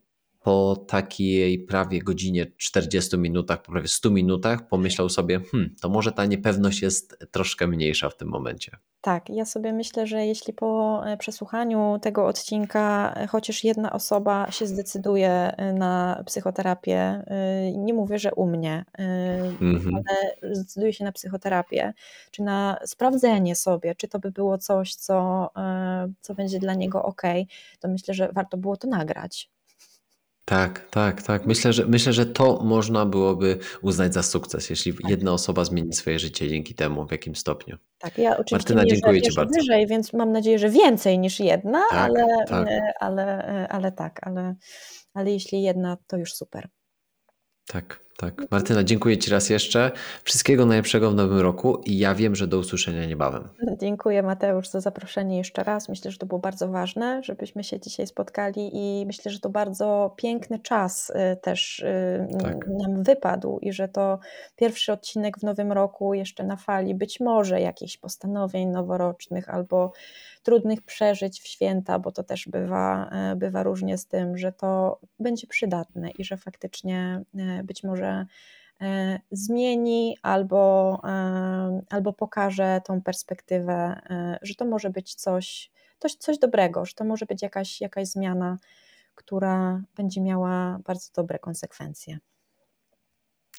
po takiej prawie godzinie 40 minutach, po prawie 100 minutach pomyślał sobie, hmm, to może ta niepewność jest troszkę mniejsza w tym momencie. Tak, ja sobie myślę, że jeśli po e, przesłuchaniu tego odcinka e, chociaż jedna osoba się zdecyduje e, na psychoterapię, nie mówię, że u mnie, mhm. ale zdecyduje się na psychoterapię, czy na sprawdzenie sobie, czy to by było coś, co, co będzie dla niego ok, to myślę, że warto było to nagrać. Tak, tak, tak. Myślę, że myślę, że to można byłoby uznać za sukces, jeśli tak. jedna osoba zmieni swoje życie dzięki temu, w jakim stopniu. Tak, ja oczywiście Martyna, dziękuję Ci bardzo. wyżej, więc mam nadzieję, że więcej niż jedna, tak, ale, tak. Ale, ale tak, ale, ale jeśli jedna, to już super. Tak, tak. Martyna, dziękuję Ci raz jeszcze. Wszystkiego najlepszego w nowym roku i ja wiem, że do usłyszenia niebawem. Dziękuję Mateusz za zaproszenie jeszcze raz. Myślę, że to było bardzo ważne, żebyśmy się dzisiaj spotkali i myślę, że to bardzo piękny czas y, też y, tak. nam wypadł i że to pierwszy odcinek w nowym roku jeszcze na fali być może jakichś postanowień noworocznych albo trudnych przeżyć w święta, bo to też bywa, e, bywa różnie z tym, że to będzie przydatne i że faktycznie e, być może e, zmieni albo, albo pokaże tą perspektywę, że to może być coś, coś, coś dobrego, że to może być jakaś, jakaś zmiana, która będzie miała bardzo dobre konsekwencje.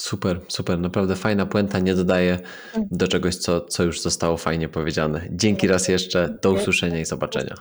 Super, super, naprawdę fajna puenta, nie dodaję Mm. do czegoś, co, co już zostało fajnie powiedziane. Dzięki raz jeszcze, do usłyszenia i zobaczenia.